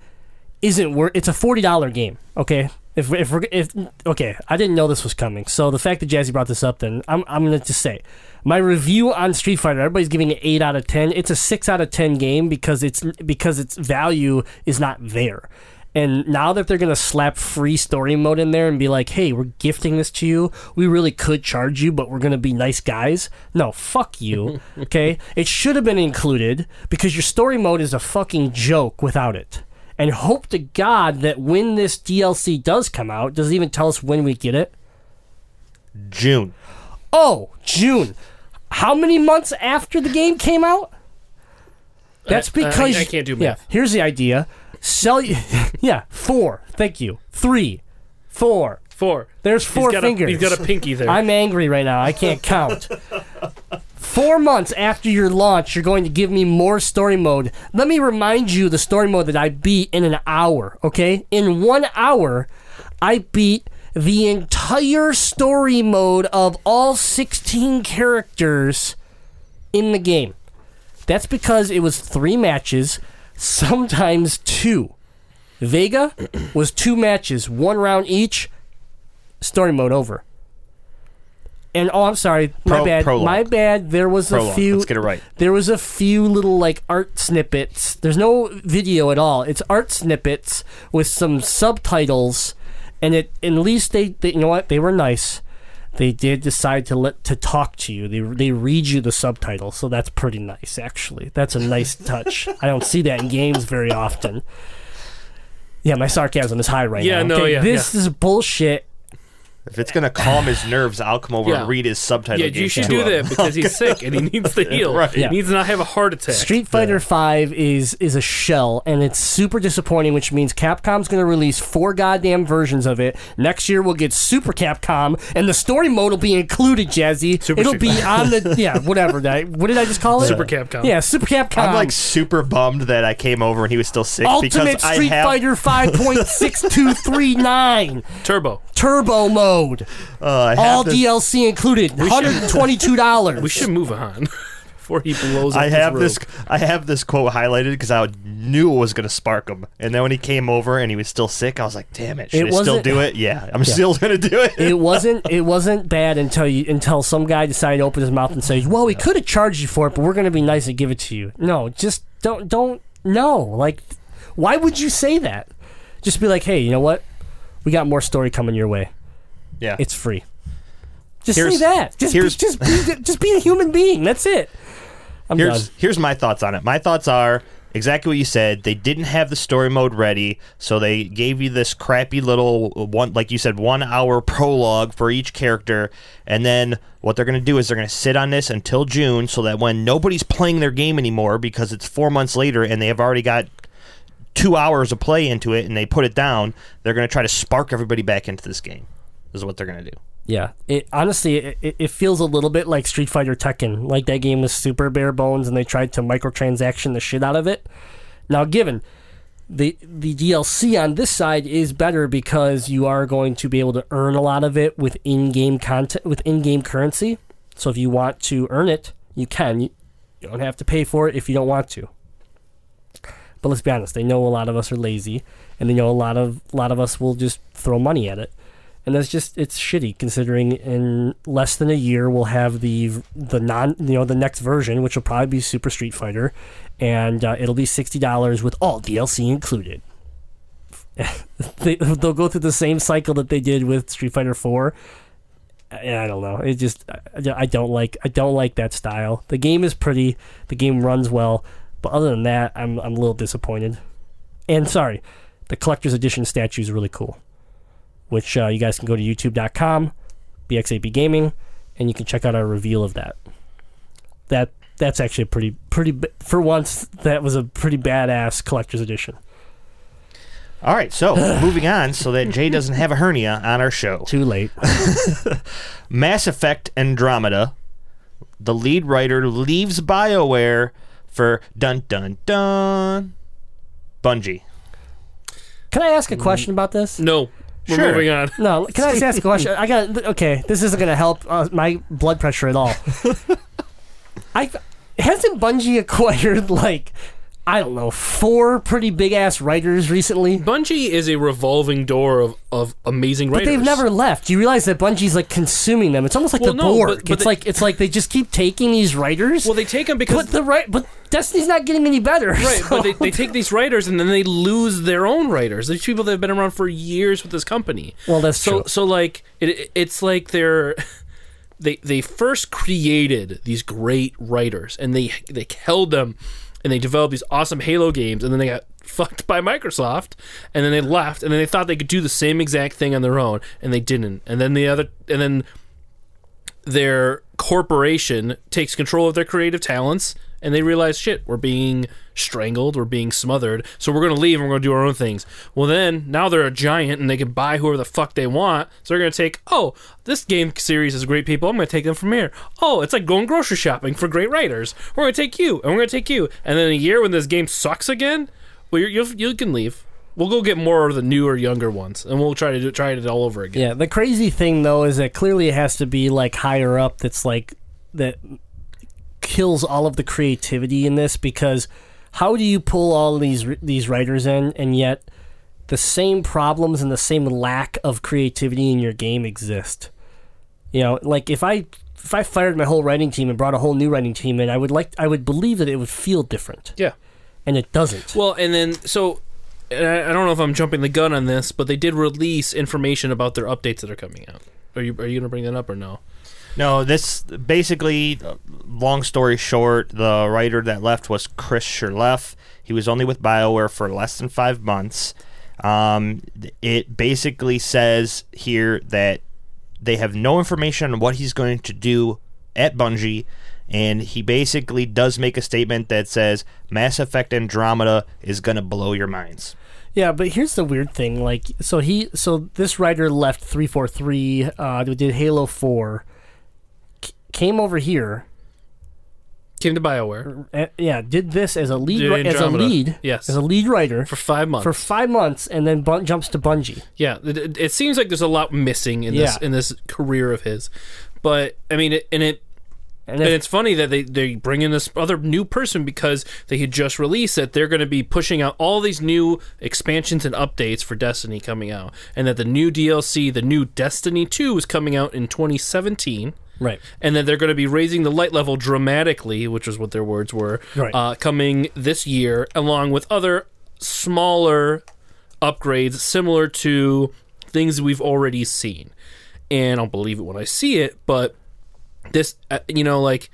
isn't worth. It's a forty dollar game. Okay, If if we're if okay, I didn't know this was coming. So the fact that Jazzy brought this up, then I'm I'm gonna just say my review on Street Fighter. Everybody's giving it eight out of ten. It's a six out of ten game because it's because its value is not there. And now that they're gonna slap free story mode in there and be like, "Hey, we're gifting this to you. We really could charge you, but we're gonna be nice guys." No, fuck you. okay, it should have been included because your story mode is a fucking joke without it. And hope to God that when this DLC does come out, does it even tell us when we get it? June. Oh, June. How many months after the game came out? That's I- I- because I can't do Yeah, math. here's the idea. Sell you. yeah, four. Thank you. Three, four. Four. There's four he's fingers. A, he's got a pinky there. I'm angry right now. I can't count. Four months after your launch, you're going to give me more story mode. Let me remind you the story mode that I beat in an hour, okay? In one hour, I beat the entire story mode of all 16 characters in the game. That's because it was three matches, sometimes two. Vega was two matches, one round each, story mode over. And oh, I'm sorry, my Pro- bad, prologue. my bad. There was a few. Let's get it right. There was a few little like art snippets. There's no video at all. It's art snippets with some subtitles, and it at least they, they you know what they were nice. They did decide to let to talk to you. They they read you the subtitles, so that's pretty nice actually. That's a nice touch. I don't see that in games very often. Yeah, my sarcasm is high right Yeah, now. no, Okay, yeah, this is bullshit. If it's gonna calm his nerves, I'll come over Yeah. and read his subtitle. yeah, you should do him. that because he's sick and he needs to heal. Right. He Yeah. needs to not have a heart attack. Street Fighter Five is is a shell, and it's super disappointing. Which means Capcom's going to release four goddamn versions of it next year. We'll get Super Capcom, and the story mode will be included. Jazzy, Super it'll Street be on the yeah whatever that. What did I just call it? Super Capcom. Yeah, Super Capcom. I'm like super bummed that I came over and he was still sick Ultimate because I Street have Fighter Five point six two three nine Turbo. Turbo mode, uh, I have all this, DLC included, hundred and twenty two dollars. We should move on before he blows up I have his this. I have this quote highlighted because I knew it was going to spark him. And then when he came over and he was still sick, I was like, "Damn it! Should It I still do it? Yeah, I'm still going to do it." it wasn't it wasn't bad until you until some guy decided to open his mouth and say, "Well, we could have charged you for it, but we're going to be nice and give it to you." No, just don't don't no. Like why would you say that? Just be like, "Hey, you know what? We got more story coming your way. Yeah, It's free." Just Here's- say that. Just be, just be, just be a human being. That's it. I'm here's done. here's my thoughts on it. My thoughts are exactly what you said. They didn't have the story mode ready, so they gave you this crappy little one, like you said, one hour prologue for each character, and then what they're going to do is they're going to sit on this until June, so that when nobody's playing their game anymore because it's four months later and they have already got two hours of play into it and they put it down, they're going to try to spark everybody back into this game. Is what they're to do. Yeah, it honestly it, it- feels a little bit like Street Fighter Tekken. Like that game was super bare bones, and they tried to microtransaction the shit out of it. Now, given the the DLC on this side is better because you are going to be able to earn a lot of it with in-game content with in-game currency. So if you want to earn it, you can. You, you don't have to pay for it if you don't want to. But let's be honest, they know a lot of us are lazy, and they know a lot of a lot of us will just throw money at it and that's just it's shitty considering in less than a year we'll have the the non you know the next version which will probably be Super Street Fighter and uh, it'll be sixty dollars with all DLC included. they, they'll go through the same cycle that they did with Street Fighter Four. I don't know. It just I don't like I don't like that style. The game is pretty. The game runs well, but other than that, I'm I'm a little disappointed. And sorry, the collector's edition statue is really cool which uh, you guys can go to youtube.com, BX8B Gaming, and you can check out our reveal of that. That that's actually a pretty pretty for once that was a pretty badass collector's edition. All right, so moving on, so that Jay doesn't have a hernia on our show. Too late. Mass Effect Andromeda. The lead writer leaves BioWare for dun dun dun. Bungie. Can I ask a question about this? No, we're Sure. moving on. No, can I just ask a question? I got okay. This isn't going to help uh, my blood pressure at all. I hasn't Bungie acquired like I don't know, four pretty big ass writers recently. Bungie is a revolving door of, of amazing writers. But they've never left. You realize that Bungie's like consuming them. It's almost like Well, the no, Borg. but- but it's they- like it's like they just keep taking these writers. Well, they take them because but the right, but Destiny's not getting any better. Right, so- but they, they take these writers and then they lose their own writers. These people that have been around for years with this company. Well, that's so true. so like it, it's like they're they they first created these great writers and they they held them and they developed these awesome Halo games and then they got fucked by Microsoft and then they left and then they thought they could do the same exact thing on their own and they didn't. And then the other and then their corporation takes control of their creative talents and they realize shit we're being strangled we're being smothered. So we're going to leave and we're going to do our own things. Well then now they're a giant and they can buy whoever the fuck they want. So they're going to take oh this game series is great people. I'm going to take them from here. Oh it's like going grocery shopping for great writers. We're going to take you and we're going to take you. And then a year when this game sucks again well you you can leave. We'll go get more of the newer younger ones and we'll try to do, try it all over again. Yeah, the crazy thing though is that clearly it has to be like higher up that's like that kills all of the creativity in this because how do you pull all these these writers in and yet the same problems and the same lack of creativity in your game exist? You know, like if I if I fired my whole writing team and brought a whole new writing team in, I would like I would believe that it would feel different, yeah and it doesn't. Well, and then so and I, I don't know if I'm jumping the gun on this, but they did release information about their updates that are coming out. Are you are you gonna bring that up or no? No, this basically, long story short, the writer that left was Chris Schlerf. He was only with BioWare for less than five months. Um, it basically says here that they have no information on what he's going to do at Bungie. And he basically does make a statement that says Mass Effect Andromeda is going to blow your minds. Yeah, but here's the weird thing. Like, so he, so this writer left 343, uh, did Halo 4. Came over here. Came to Bioware uh, yeah, did this as a lead, Did ri- as a Andromeda, lead, yes. as a lead writer for five months. for five months, and then bun- jumps to Bungie. yeah, it, it- it seems like there's a lot missing in this Yeah. in this career of his. But I mean, it, and it And, and it's funny that they, they bring in this other new person because they had just released that they're going to be pushing out all these new expansions and updates for Destiny coming out, and that the new DLC, the new Destiny 2, is coming out in 2017. Right. and then they're going to be raising the light level dramatically, which is what their words were, Right. uh, coming this year, along with other smaller upgrades similar to things we've already seen. And I'll believe it when I see it, but this, uh, you know, like,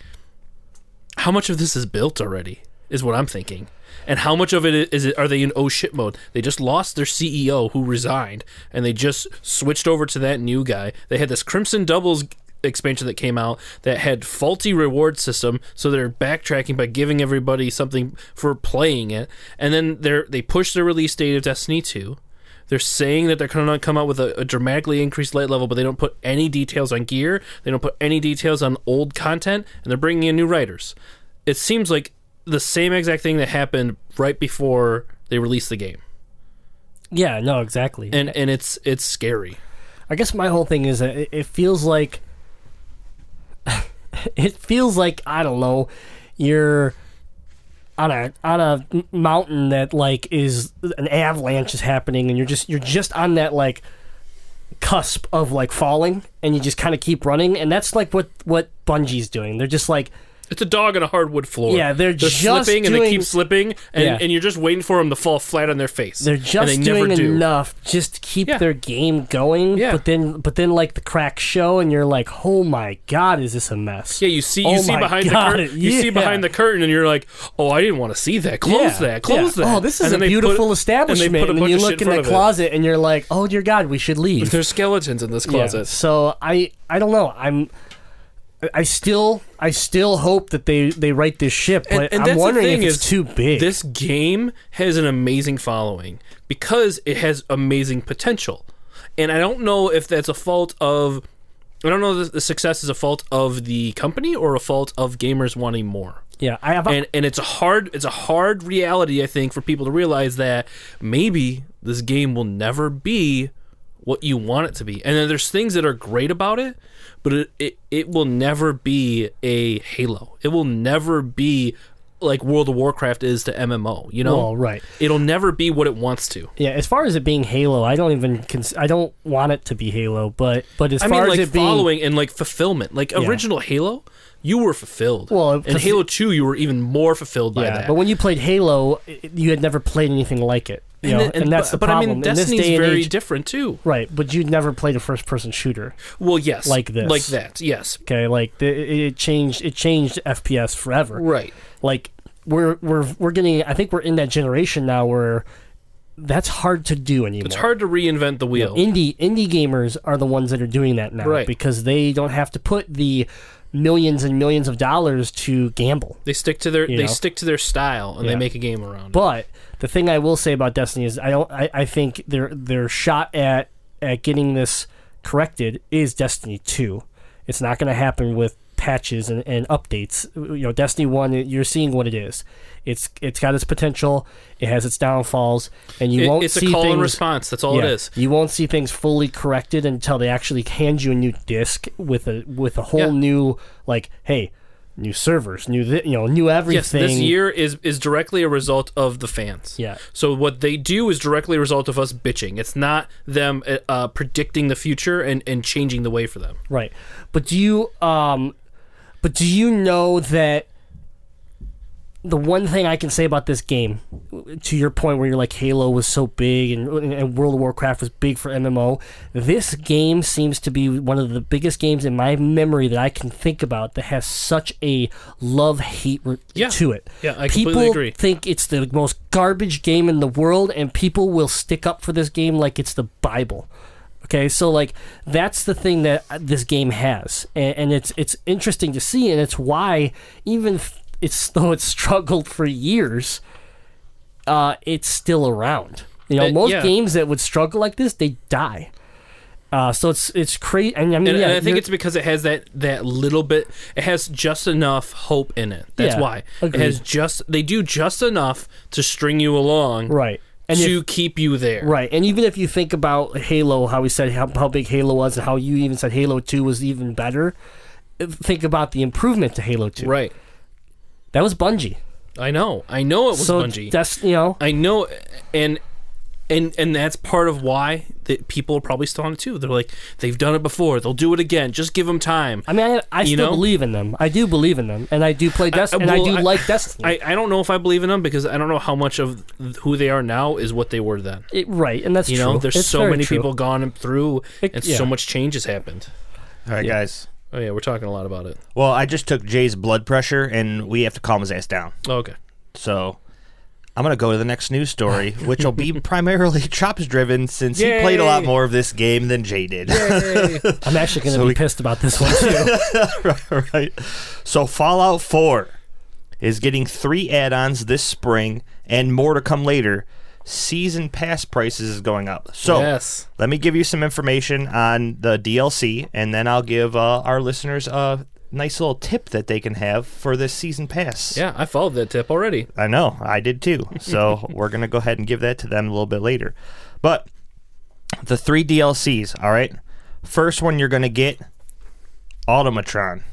how much of this is built already is what I'm thinking. And how much of it is it? Are they in oh shit mode? They just lost their CEO who resigned, and they just switched over to that new guy. They had this Crimson Doubles expansion that came out that had faulty reward system, so they're backtracking by giving everybody something for playing it, and then they're they pushed the release date of Destiny two. They're saying that they're going to come out with a, a dramatically increased light level, but they don't put any details on gear. They don't put any details on old content, and they're bringing in new writers. It seems like the same exact thing that happened right before they released the game, Yeah, no, exactly. and and it's it's scary. I guess my whole thing is that it feels like it feels like I don't know, you're on a on a mountain that like is an avalanche is happening, and you're just you're just on that like cusp of like falling, and you just kind of keep running, and that's like what what Bungie's doing. They're just like It's a dog on a hardwood floor. Yeah, they're just slipping and they keep slipping, and, Yeah. and you're just waiting for them to fall flat on their face. they're just they never doing do. enough just to keep Yeah. their game going. Yeah. But then but then like the cracks show, and you're like, oh my god, is this a mess? Yeah, you see, you Oh see behind God, the curtain. You see behind the curtain, and you're like, "Oh, I didn't want to see that. Close Yeah, that. Close yeah. that." Oh, this is And a put- beautiful and establishment. And, bunch you look in in it. closet and you're like, oh dear God, we should leave. There's skeletons in this Yeah. closet. So I I don't know. I'm I still I still hope that they they write this ship, but and I'm wondering if it's is, too big. This game has an amazing following because it has amazing potential, and I don't know if that's a fault of. I don't know if the success is a fault of the company or a fault of gamers wanting more. yeah, I have. A, and and it's a hard it's a hard reality I think for people to realize that maybe this game will never be what you want it to be. And then there's things that are great about it, but it it, it will never be a Halo. It will never be like World of Warcraft is to MMO. You know, Well, right. it'll never be what it wants to. Yeah, as far as it being Halo, I don't even cons- I don't want it to be Halo, but but as I far mean, as like it being following and like fulfillment. Like original Halo, you were fulfilled. Well, in Halo Two, you were even more fulfilled by yeah, that. but when you played Halo, you had never played anything like it. You know, then- and, that's but, the but problem. I mean, Destiny's very age- different too. right? But you'd never played a first-person shooter. Well, yes, Like this. like that. Yes, Okay, like the, it changed. It changed FPS forever. right. Like we're we're we're getting. I think we're in that generation now where that's hard to do anymore. It's hard to reinvent the wheel. Indie indie gamers are the ones that are doing that now Right. because they don't have to put the millions and millions of dollars to gamble. they stick to their they know? stick to their style and Yeah. they make a game around. it. But the thing I will say about Destiny is I don't I, I think their their shot at at getting this corrected is Destiny 2. It's not going to happen with patches and, and updates. You know, Destiny 1 you're seeing what it is. It's it's got its potential, it has its downfalls, and you It- won't it's see a call things and response. That's all yeah, it is. You won't see things fully corrected until they actually hand you a new disc with a with a whole Yeah. new like, hey, new servers, new thi- you know, new everything. Yes, this year is is directly a result of the fans. Yeah. So what they do is directly a result of us bitching. It's not them uh, predicting the future and, and changing the way for them. Right. But do you um but do you know that the one thing I can say about this game, to your point where you're like Halo was so big and, and World of Warcraft was big for MMO, this game seems to be one of the biggest games in my memory that I can think about that has such a love hate Yeah. to it. Yeah, I people completely agree. think it's the most garbage game in the world, and people will stick up for this game like it's the Bible. Okay, so like that's the thing that uh, this game has, and, and it's it's interesting to see, and it's why even if it's though it's struggled for years, uh, it's still around. You know, Uh, most yeah. games that would struggle like this, they die. Uh, so it's it's crazy, and I mean, And, yeah, and I think it's because it has that that little bit. It has just enough hope in it. That's Yeah, why it has just. They do just enough to string you along, right, and to if- keep you there. Right, and even if you think about Halo, how we said how, how big Halo was, and how you even said Halo Two was even better, think about the improvement to Halo Two. Right. That was Bungie. I know. I know it was so Bungie. that's you know I know, and and and that's part of why that people are probably still on it too. They're like, they've done it before. They'll do it again. Just give them time. I mean I, I You still know? believe in them. I do believe in them, and I do play Destiny, and well, I do I- like Destiny. I, I don't know if I believe in them because I don't know how much of who they are now is what they were then. It- right, and that's You true. know, there's It's so many true. people gone through, It- and yeah. so much change has happened. All right, guys. Oh yeah, we're talking a lot about it. Well, I just took Jay's blood pressure, and we have to calm his ass down. Oh, okay. So I'm going to go to the next news story, which will be primarily Chops driven since he played a lot more of this game than Jay did. I'm actually going to So be we- pissed about this one too. right. So Fallout 4 is getting three add-ons this spring and more to come later. Season pass prices is going up. So yes. let me give you some information on the DLC, and then I'll give uh, our listeners a nice little tip that they can have for this season pass. Yeah, I followed that tip already. I know, I did too. So we're gonna go ahead and give that to them a little bit later. But the three DLCs, all right. First one you're gonna get Automatron.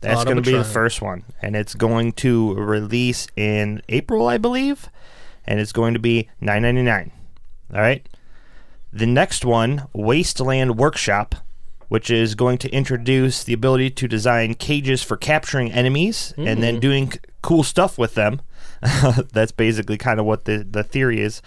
That's gonna be the first one, and it's going to release in April, I believe, and it's going to be nine ninety nine. All right. The next one, Wasteland Workshop, which is going to introduce the ability to design cages for capturing enemies and then doing c- cool stuff with them. that's basically kind of what the, the theory is.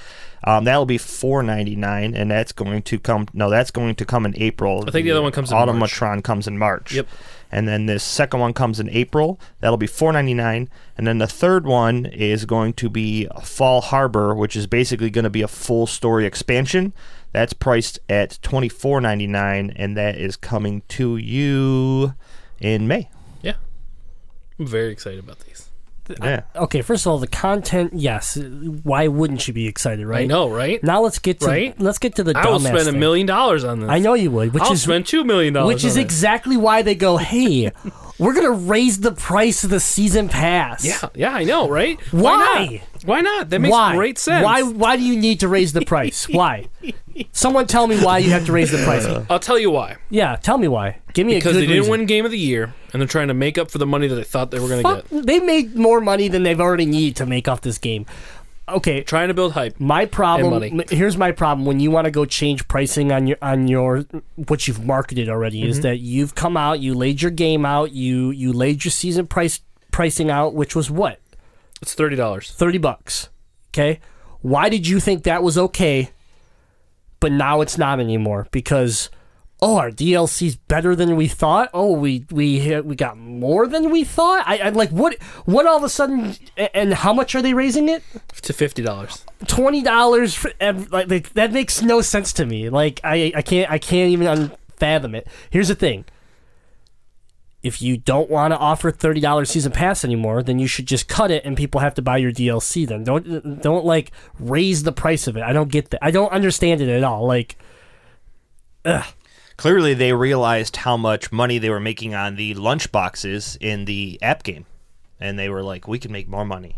Um, that'll be four ninety nine, and that's going to come. No, that's going to come in April. I think the other one comes in Automatron comes in March. Yep. And then this second one comes in April. That'll be four ninety nine. And then the third one is going to be Far Harbor, which is basically going to be a full story expansion. That's priced at twenty four ninety nine, and that is coming to you in May. Yeah. I'm very excited about these. Yeah. okay, first of all, the content, yes. Why wouldn't you be excited, right? I know, right? Now let's get to Right? let's get to the I will dumbass spend a million dollars on this. I know you would, which I'll is spend two million dollars. which is it. exactly why they go, hey, We're gonna raise the price of the season pass. Yeah, yeah, I know, right? Why? not? Why not? That makes why? great sense. Why? Why do you need to raise the price? Why? Someone tell me why you have to raise the price. Uh, I'll tell you why. Yeah, tell me why. Give me Because a they didn't reason. win Game of the Year, and they're trying to make up for the money that they thought they were going to Fuck, get. they made more money than they've already need to make off this game. Okay, Trying to build hype. my problem. money. Here's my problem. When you want to go change pricing on your on your what you've marketed already Mm-hmm. is that you've come out, you laid your game out, you you laid your season price pricing out, which was what It's thirty dollars. thirty bucks. Okay, why did you think that was okay, but now it's not anymore? Because oh, our DLC's better than we thought. Oh, we we we got more than we thought. I, I like what what all of a sudden and how much are they raising it? to fifty dollars. Twenty dollars like, that makes no sense to me. Like I I can't I can't even unfathom it. Here's the thing. If you don't want to offer thirty dollars season pass anymore, then you should just cut it, and people have to buy your DLC. Then don't don't like raise the price of it. I don't get that. I don't understand it at all. Like, Clearly, they realized how much money they were making on the lunch boxes in the app game, and they were like, "We can make more money."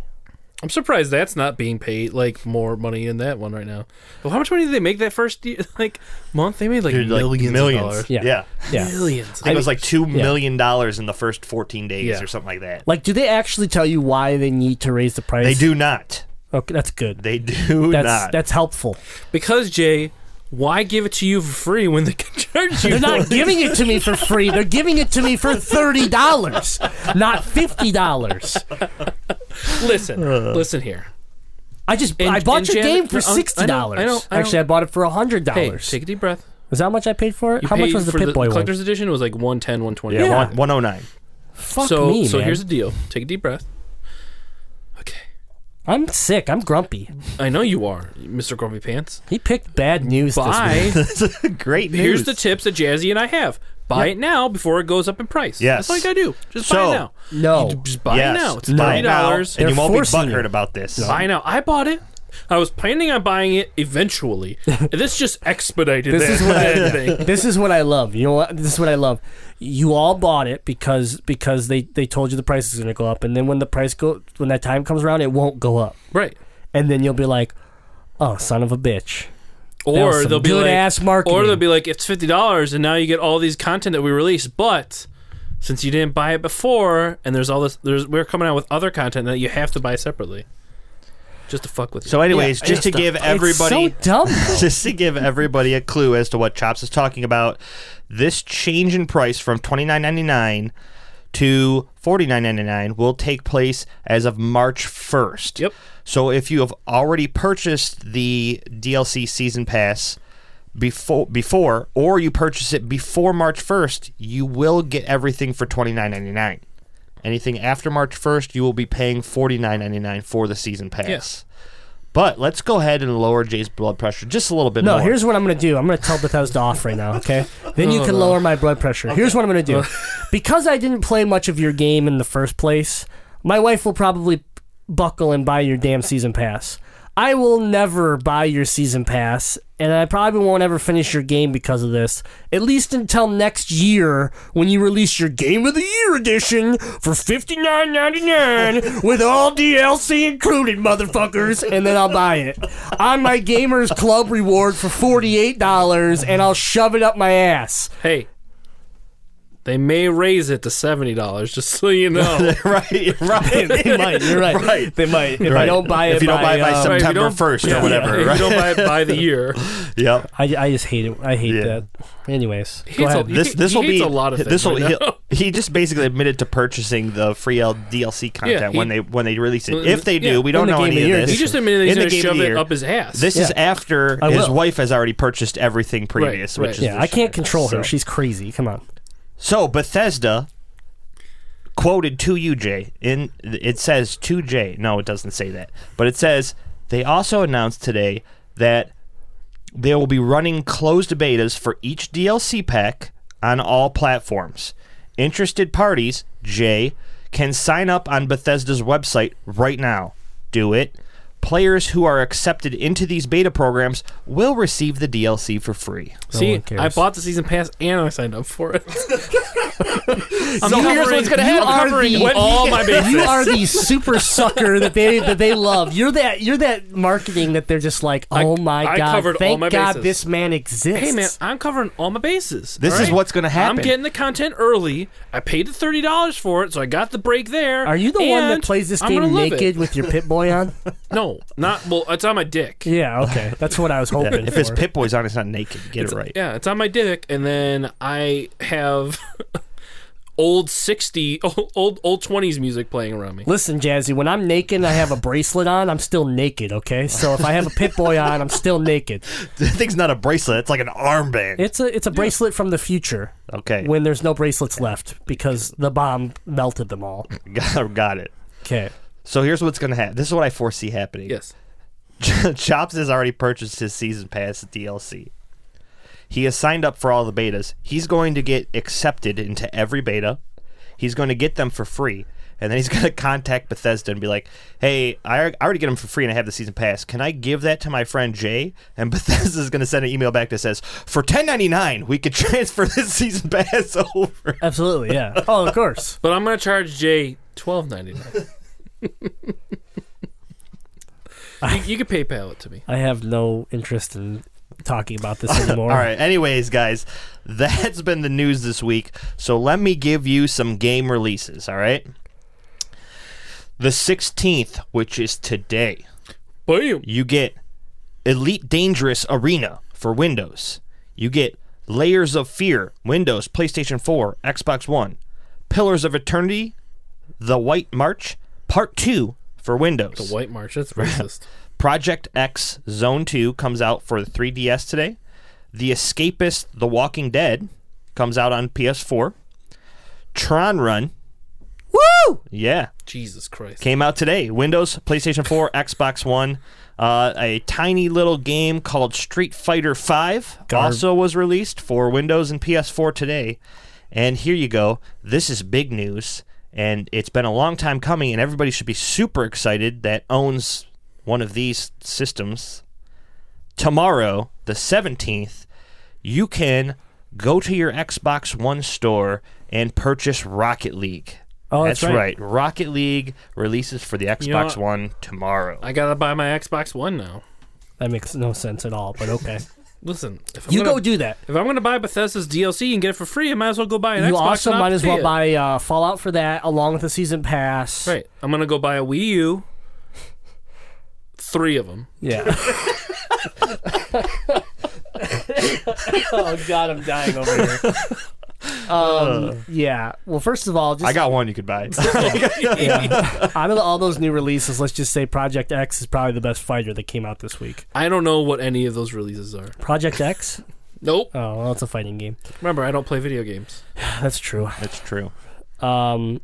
I'm surprised that's not being paid like more money in that one right now. Well, how much money did they make that first ye- like month? They made like Dude, like, millions, millions. of dollars. Yeah. yeah. yeah, Millions. I think it was like two Yeah. million dollars in the first 14 days Yeah. or something like that. like, do they actually tell you why they need to raise the price? They do not. Okay, that's good. They do That's not. that's helpful. Because Jay, why give it to you for free when they can charge you? They're not for it? giving it to me for free. They're giving it to me for thirty dollars, not fifty dollars. Listen, uh. listen here. I just And- I bought your Jan- game for sixty dollars. know, I know. Actually, I bought it for hundred Hey, dollars. take a deep breath. Is that how much I paid for it? You how much was the for Pit the Boy one? collector's edition? It was like 110, 120. yeah, Yeah. One, 109. Fuck so me, so man. here's the deal. Take a deep breath. Okay. I'm sick. I'm grumpy. I know you are, Mr. Grumpy Pants. He picked bad news this Buy. week. Great news. Here's the tips that Jazzy and I have. Buy it now before it goes up in price. Yes. That's all you gotta do. Just So, buy it now. No. You just buy yes. it now. It's No. Buy thirty it now, dollars. and you won't be forcing you. butthurt about this. Buy now. I bought it. I was planning on buying it eventually. this just expedited This that, is what I- thing. this is what I love. You know what? This is what I love. You all bought it because because they, they told you the price is going to go up, and then when the price go when that time comes around, it won't go up, Right. and then you'll be like, "Oh, son of a bitch." Or they'll be good like, ass marketing. or they'll be like, it's fifty dollars, and now you get all these content that we release. But since you didn't buy it before, and there's all this, there's we're coming out with other content that you have to buy separately, just to fuck with you. So, anyways, Yeah, just to it's give dumb. everybody, it's so dumb. though. just to give everybody a clue as to what Chops is talking about, this change in price from twenty nine ninety nine to forty nine ninety nine will take place as of March first. Yep. So if you have already purchased the DLC season pass before before or you purchase it before March 1st, you will get everything for $29.99. Anything after March 1st, you will be paying $49.99 for the season pass. Yes. But let's go ahead and lower Jay's blood pressure just a little bit No, more. here's what I'm going to do. I'm going to tell Bethesda off right now, okay? Then you oh, can lower my blood pressure. Here's what I'm going to do. Because I didn't play much of your game in the first place, my wife will probably buckle and buy your damn season pass. I will never buy your season pass, and I probably won't ever finish your game because of this. At least until next year when you release your Game of the Year edition for $59.99 with all DLC included, motherfuckers, and then I'll buy it. On my Gamers Club reward for $48, and I'll shove it up my ass. hey, they may raise it to seventy dollars, just so you know. right, right. they might. You're right. Right. They might. If I don't buy it, If you don't buy it by uh, some- Right, if you September don't- 1st or yeah, whatever, If you don't buy it by the year, yep. I, I just hate it. I hate Yeah. that. Anyways, He go hates a- ahead. This this will hates be a lot of things this will right he, now. he just basically admitted to purchasing the free L DLC content he- when they when they release it. If they do, yeah. we don't know Game any of of Year this. he just admitted he's going to Game shove it up his ass. This is after his wife has already purchased everything previous, right. which is yeah, the I can't control her. She's crazy. Come on. So Bethesda quoted to you, Jay. In it says to Jay. No, it doesn't say that, but it says they also announced today that they will be running closed betas for each DLC pack on all platforms. Interested parties, Jay, can sign up on Bethesda's website right now. Do it. Players who are accepted into these beta programs will receive the DLC for free. See. I bought the season pass and I signed up for it. I'm So here's what's gonna you happen. are covering the- all my bases. You are the super sucker that they that they love. You're that you're that marketing that they're just like, I- oh my I god, covered all thank my God bases. this man exists. Hey man, I'm covering all my bases. This all is what's gonna happen. I'm getting the content early. I paid the thirty dollars for it, so I got the break there. Are you the one that plays this I'm game gonna love it. naked with your Pip-Boy on? No, not well. It's on my dick. yeah, okay, that's what I was hoping. if his for. Pip-Boy's on, it's not naked. Get it right. Yeah, it's on my dick, and then I have old sixty, old old old twenties music playing around me. Listen, Jazzy, when I'm naked and I have a bracelet on, I'm still naked, okay? So if I have a Pit Boy on, I'm still naked. The thing's not a bracelet. It's like an armband. It's a it's a bracelet from the future okay. when there's no bracelets left because the bomb melted them all. got, got it. Okay. So here's what's gonna happen. This is what I foresee happening. Yes. Chops has already purchased his season pass at DLC. He has signed up for all the betas. He's going to get accepted into every beta. He's going to get them for free. And then he's going to contact Bethesda and be like, hey, I I already get them for free and I have the season pass. Can I give that to my friend Jay? And Bethesda's going to send an email back that says, for ten ninety nine, we could transfer this season pass over. Absolutely, yeah. Oh, of course. But I'm gonna charge Jay twelve ninety nine. You, you can PayPal it to me. I have no interest in talking about this anymore. All right. Anyways, guys, that's been the news this week. So let me give you some game releases. All right. The 16th, which is today, Bam. you get Elite Dangerous Arena for Windows. You get Layers of Fear, Windows, PlayStation 4, Xbox One. Pillars of Eternity, The White March, Part 2 for Windows. The White March. That's racist. Project X Zone 2 comes out for the 3DS today. The Escapist The Walking Dead comes out on PS4. Tron Run. Woo! Yeah, Jesus Christ. came out today. Windows, PlayStation 4, Xbox One. Uh, a tiny little game called Street Fighter V Garb. also was released for Windows and PS4 today. And here you go. This is big news, and it's been a long time coming, and everybody should be super excited that owns one of these systems. Tomorrow, the 17th, you can go to your Xbox One store and purchase Rocket League. Oh, that's right. Rocket League releases for the Xbox know? One tomorrow. I gotta buy my Xbox One now. That makes no sense at all, but okay. Listen, if I'm you gonna, go do that. If I'm gonna buy Bethesda's DLC and get it for free, I might as well go buy an You Xbox. also and might as well it. buy uh, Fallout for that, along with the season pass. Right. I'm gonna go buy a Wii U. Three of them. Yeah. oh God, I'm dying over here. Um, yeah. Well, first of all, just I got one you could buy. yeah. out of all those new releases, let's just say Project X is probably the best fighter that came out this week. I don't know what any of those releases are. Project X? Nope. Oh, well, it's a fighting game. Remember, I don't play video games. That's true. That's true. Um,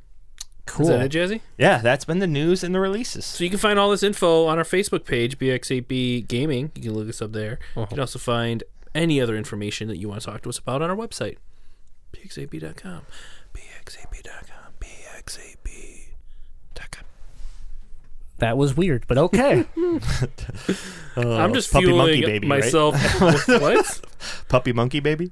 cool. Is that it, Jazzy? Yeah, that's been the news and the releases. So you can find all this info on our Facebook page, BX8B Gaming. You can look us up there. You can also find any other information that you want to talk to us about on our website, bx8b.com. bx8b.com. bx8b.com. That was weird, but okay. I'm just Puppy fueling Monkey Baby, myself. with- what? Puppy Monkey Baby?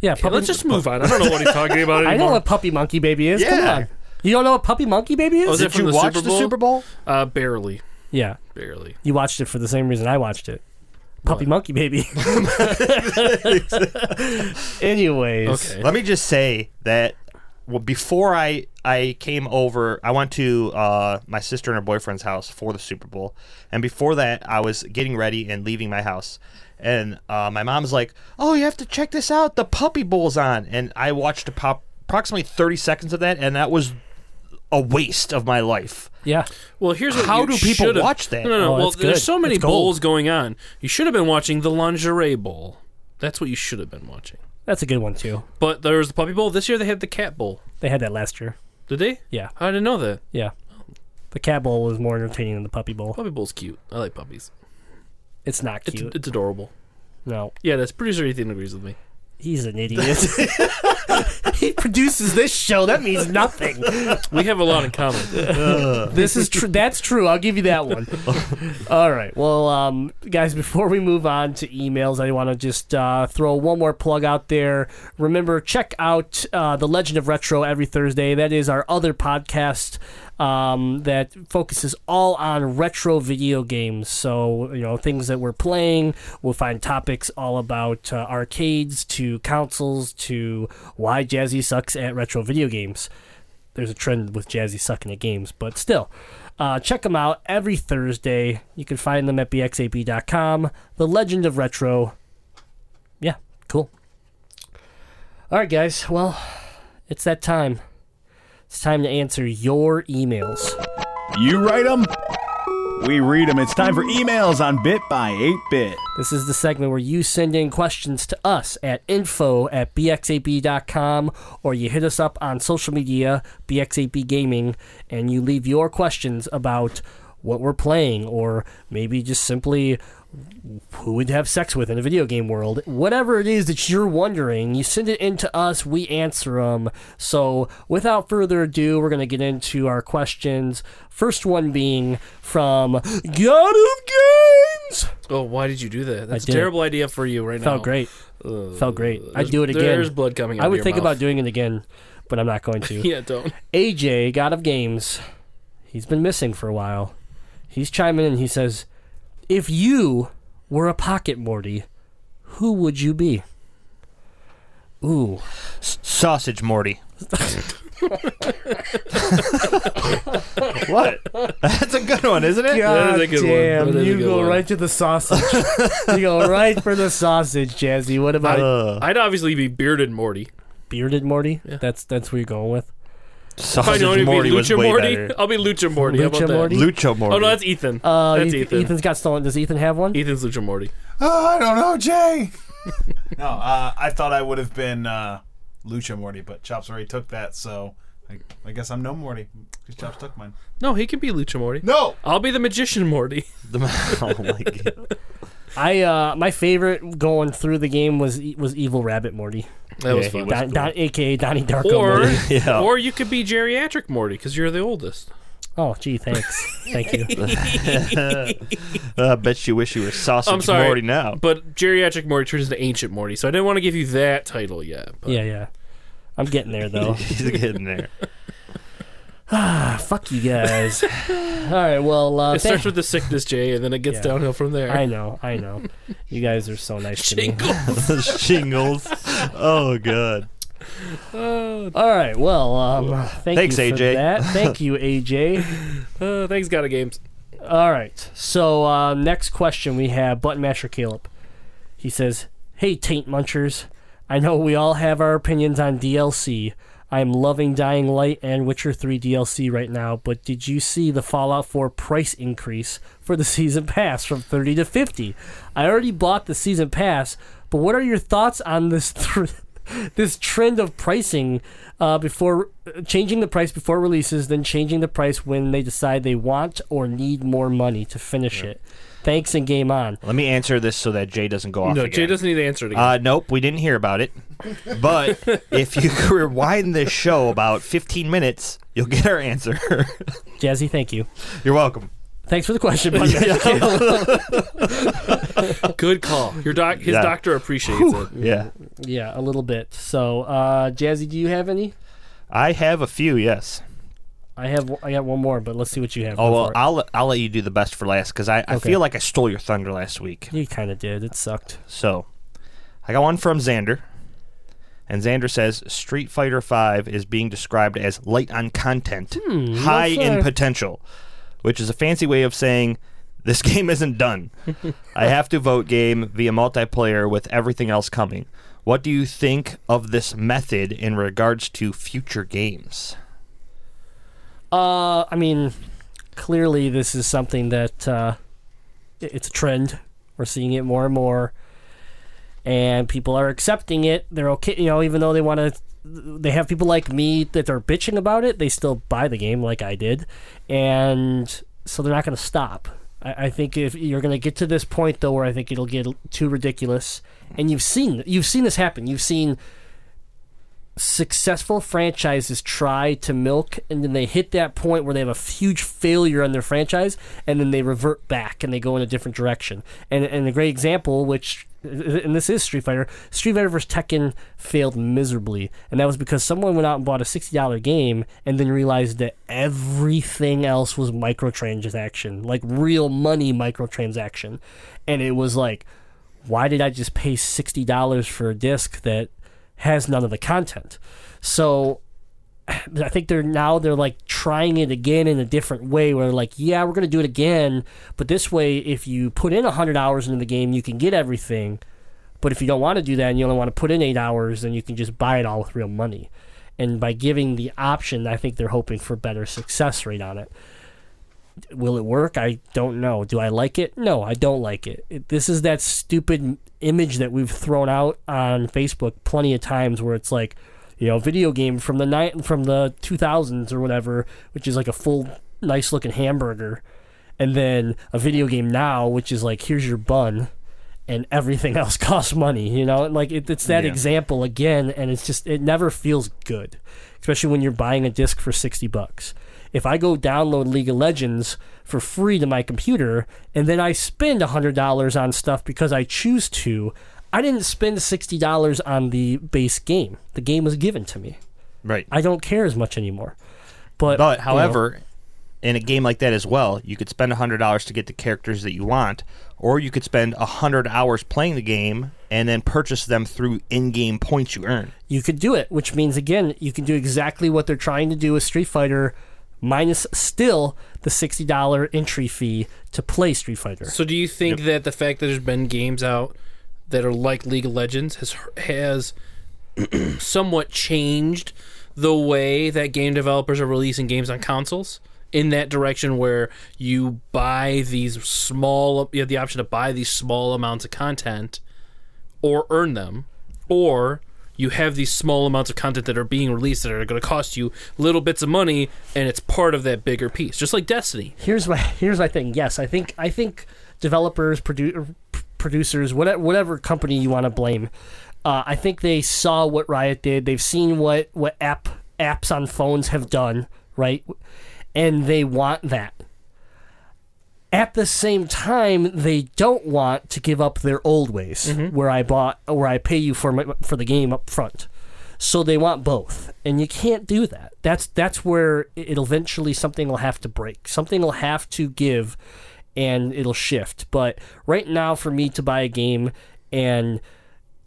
Yeah, Okay, puppy, let's just move on. I don't know what he's talking about anymore. I know what Puppy Monkey Baby is. Come Yeah. on. You don't know what Puppy Monkey Baby is? Oh, is it Did from you the watch Super the Super Bowl? Uh, barely. yeah. Barely. You watched it for the same reason I watched it. Puppy Monkey Baby. Anyways. Okay. Let me just say that well, before I I came over, I went to uh, my sister and her boyfriend's house for the Super Bowl, and before that, I was getting ready and leaving my house, and uh, my mom's like, "Oh, you have to check this out. The Puppy Bowl's on," and I watched a pop approximately thirty seconds of that, and that was a waste of my life. Yeah. Well, here's what How you do people should've- watch that? No, no, no. Oh, well, it's there's so many It's gold. bowls going on. You should have been watching the lingerie bowl. That's what you should have been watching. That's a good one, too. But there was the puppy bowl. This year they had the cat bowl. They had that last year. Did they? Yeah. I didn't know that. Yeah. The Cat Bowl was more entertaining than the Puppy Bowl. Puppy bowl's cute. I like puppies. It's not It's, cute. it's adorable. no. Yeah, that's producer Ethan agrees with me. He's an idiot. he produces this show. That means nothing. We have a lot in common. This is true. That's true. I'll give you that one. All right. Well, um, guys, before we move on to emails, I want to just uh, throw one more plug out there. Remember, check out uh, the Legend of Retro every Thursday. That is our other podcast um, that focuses all on retro video games. So, you know, things that we're playing. We'll find topics all about uh, arcades to consoles to why Jazzy sucks at retro video games. There's a trend with Jazzy sucking at games, but still. Uh, check them out every Thursday. You can find them at bx8b.com. The Legend of Retro. Yeah, cool. All right, guys. Well, it's that time. It's time to answer your emails. You write them, we read them. It's time for emails on Bit by 8 Bit. This is the segment where you send in questions to us at info at bx8b.com or you hit us up on social media, BX8B Gaming, and you leave your questions about what we're playing or maybe just simply who would have sex with in a video game world. Whatever it is that you're wondering, you send it in to us, we answer them. So, without further ado, we're going to get into our questions. First one being from God of Games. Oh, why did you do that? That's a terrible idea for you right now. Felt great. Felt great. I'd do it again. There's blood coming out I would think mouth. about doing it again, but I'm not going to. Yeah, don't. AJ, God of Games, he's been missing for a while. He's chiming in. He says, "If you were a pocket Morty, who would you be?" Ooh, Sausage Morty. what? That's a good one, isn't it? God is a good one. damn! That is a You good go one. right to the sausage. you go right for the sausage, Jazzy. What about Uh, I'd obviously be bearded Morty. bearded Morty? That's that's what you're going with. If I sausage know to be Morty was Lucha way Morty, better. I'll be Lucha Morty. How about Lucha that? Morty? Lucho Morty. Oh no, that's Ethan. Uh, that's Eth- Ethan. Ethan's got stolen. Does Ethan have one? Ethan's Lucha Morty. Oh, I don't know, Jay. no, uh, I thought I would have been uh, Lucha Morty, but Chops already took that, so I, I guess I'm no Morty because Chops took mine. No, he can be Lucha Morty. No, I'll be the magician Morty. The- oh my god. I uh, my favorite going through the game was was Evil Rabbit Morty, That was Yeah, fun. was Don, Don, aka Donnie Darko Or, Morty. Yeah. or you could be geriatric Morty because you're the oldest. Oh, gee, thanks, thank you. I bet you wish you were sausage I'm sorry, Morty now. But geriatric Morty turns into ancient Morty, so I didn't want to give you that title yet. But Yeah, yeah. I'm getting there though. He's getting there. Ah, fuck you guys. All right, well, uh, It starts with the sickness, Jay, and then it gets Yeah. downhill from there. I know, I know. You guys are so nice to me. Shingles. Oh god. All right, well, um, thank Thanks, you for AJ. that. Thank you, AJ. Uh, thanks, God of Games. All right. So uh, next question we have Button Masher Caleb. He says, "Hey Taint Munchers, I know we all have our opinions on DLC. I'm loving Dying Light and Witcher 3 DLC right now, but did you see the Fallout 4 price increase for the season pass from 30 to 50? I already bought the season pass, but what are your thoughts on this th- this trend of pricing uh, before changing the price before releases, then changing the price when they decide they want or need more money to finish it. Thanks and game on. Let me answer this so that Jay doesn't go off No, again. Jay doesn't need to answer it again. Uh, nope, we didn't hear about it. But if you rewind this show about 15 minutes, you'll get our answer. Jazzy, thank you. You're welcome. Thanks for the question, Button Masher Good call. Your doc, his Yeah. doctor appreciates it. Yeah. yeah, a little bit. So, uh, Jazzy, do you have any? I have a few, yes. I have. I got one more, but let's see what you have. Oh, well. I'll, I'll let you do the best for last because I, I Okay. feel like I stole your thunder last week. you kind of did. It sucked. So, I got one from Xander. And Xander says Street Fighter V is being described as light on content, hmm, high in potential, which is a fancy way of saying this game isn't done. I have to vote game via multiplayer with everything else coming. What do you think of this method in regards to future games? Uh, I mean, clearly this is something that uh, it's a trend. We're seeing it more and more, and people are accepting it. They're okay, you know, even though they want to. They have people like me that are bitching about it. They still buy the game, like I did, and so they're not going to stop. I, I think if you're going to get to this point though, where I think it'll get too ridiculous, and you've seen you've seen this happen. You've seen successful franchises try to milk and then they hit that point where they have a huge failure on their franchise and then they revert back and they go in a different direction. And, and a great example which and this is street fighter street fighter vs. Tekken failed miserably. And that was because someone went out and bought a $60 game and then realized that everything else was microtransaction like real money microtransaction. And it was like why did i just pay $60 for a disc that has none of the content. So I think they're now they're like trying it again in a different way where they're like, yeah, we're gonna do it again, but this way if you put in hundred hours into the game you can get everything. But if you don't want to do that and you only want to put in eight hours, then you can just buy it all with real money. And by giving the option, I think they're hoping for better success rate on it. Will it work? I don't know. Do I like it? No, I don't like it. This is that stupid image that we've thrown out on Facebook plenty of times where it's like, you know, video game from the night from the 2000s or whatever, which is like a full nice looking hamburger, and then a video game now which is like here's your bun and everything else costs money, you know? Like it, it's that Yeah. example again and it's just it never feels good, especially when you're buying a disc for 60 bucks. If I go download League of Legends for free to my computer and then I spend $100 on stuff because I choose to, I didn't spend $60 on the base game. The game was given to me. Right. I don't care as much anymore. But, But you know, however, in a game like that as well, you could spend hundred dollars to get the characters that you want, or you could spend hundred hours playing the game and then purchase them through in-game points you earn. you could do it, which means again you can do exactly what they're trying to do with Street Fighter, minus still the sixty dollar entry fee to play Street Fighter. So do you think that the fact that there's been games out that are like League of Legends has has somewhat changed the way that game developers are releasing games on consoles in that direction where you buy these small you have the option to buy these small amounts of content or earn them or you have these small amounts of content that are being released that are going to cost you little bits of money and it's part of that bigger piece just like Destiny Here's my here's my thing. Yes, I think I think developers, produ- producers, whatever whatever company you want to blame, uh, I think they saw what Riot did. They've seen what what app apps on phones have done, right? And they want that. At the same time, they don't want to give up their old ways, mm-hmm. where I bought, where I pay you for my, for the game up front. So they want both, and you can't do that. That's that's where it'll eventually something will have to break. Something will have to give, and it'll shift. But right now, for me to buy a game and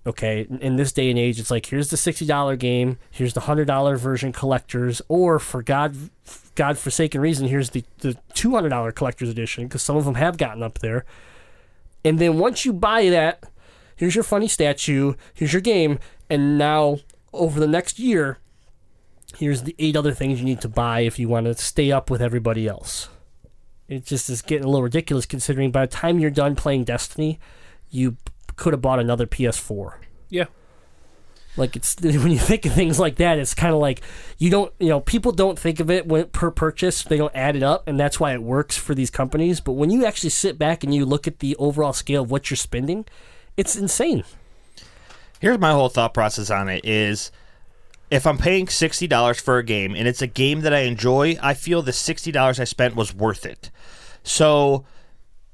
okay, in this day and age, it's like here's the sixty dollar game, here's the hundred dollar version collectors, or for God, God forsaken reason, here's the the two hundred dollar collectors edition because some of them have gotten up there. And then once you buy that, here's your funny statue, here's your game, and now over the next year, here's the eight other things you need to buy if you want to stay up with everybody else. It just is getting a little ridiculous considering by the time you're done playing Destiny, you could have bought another PS4. yeah Like it's when you think of things like that, it's kind of like you don't, you know, people don't think of it when per purchase. They don't add it up, and that's why it works for these companies. But when you actually sit back and you look at the overall scale of what you're spending, it's insane. Here's my whole thought process on it is if I'm paying $60 for a game and it's a game that I enjoy, I feel the $60 I spent was worth it. So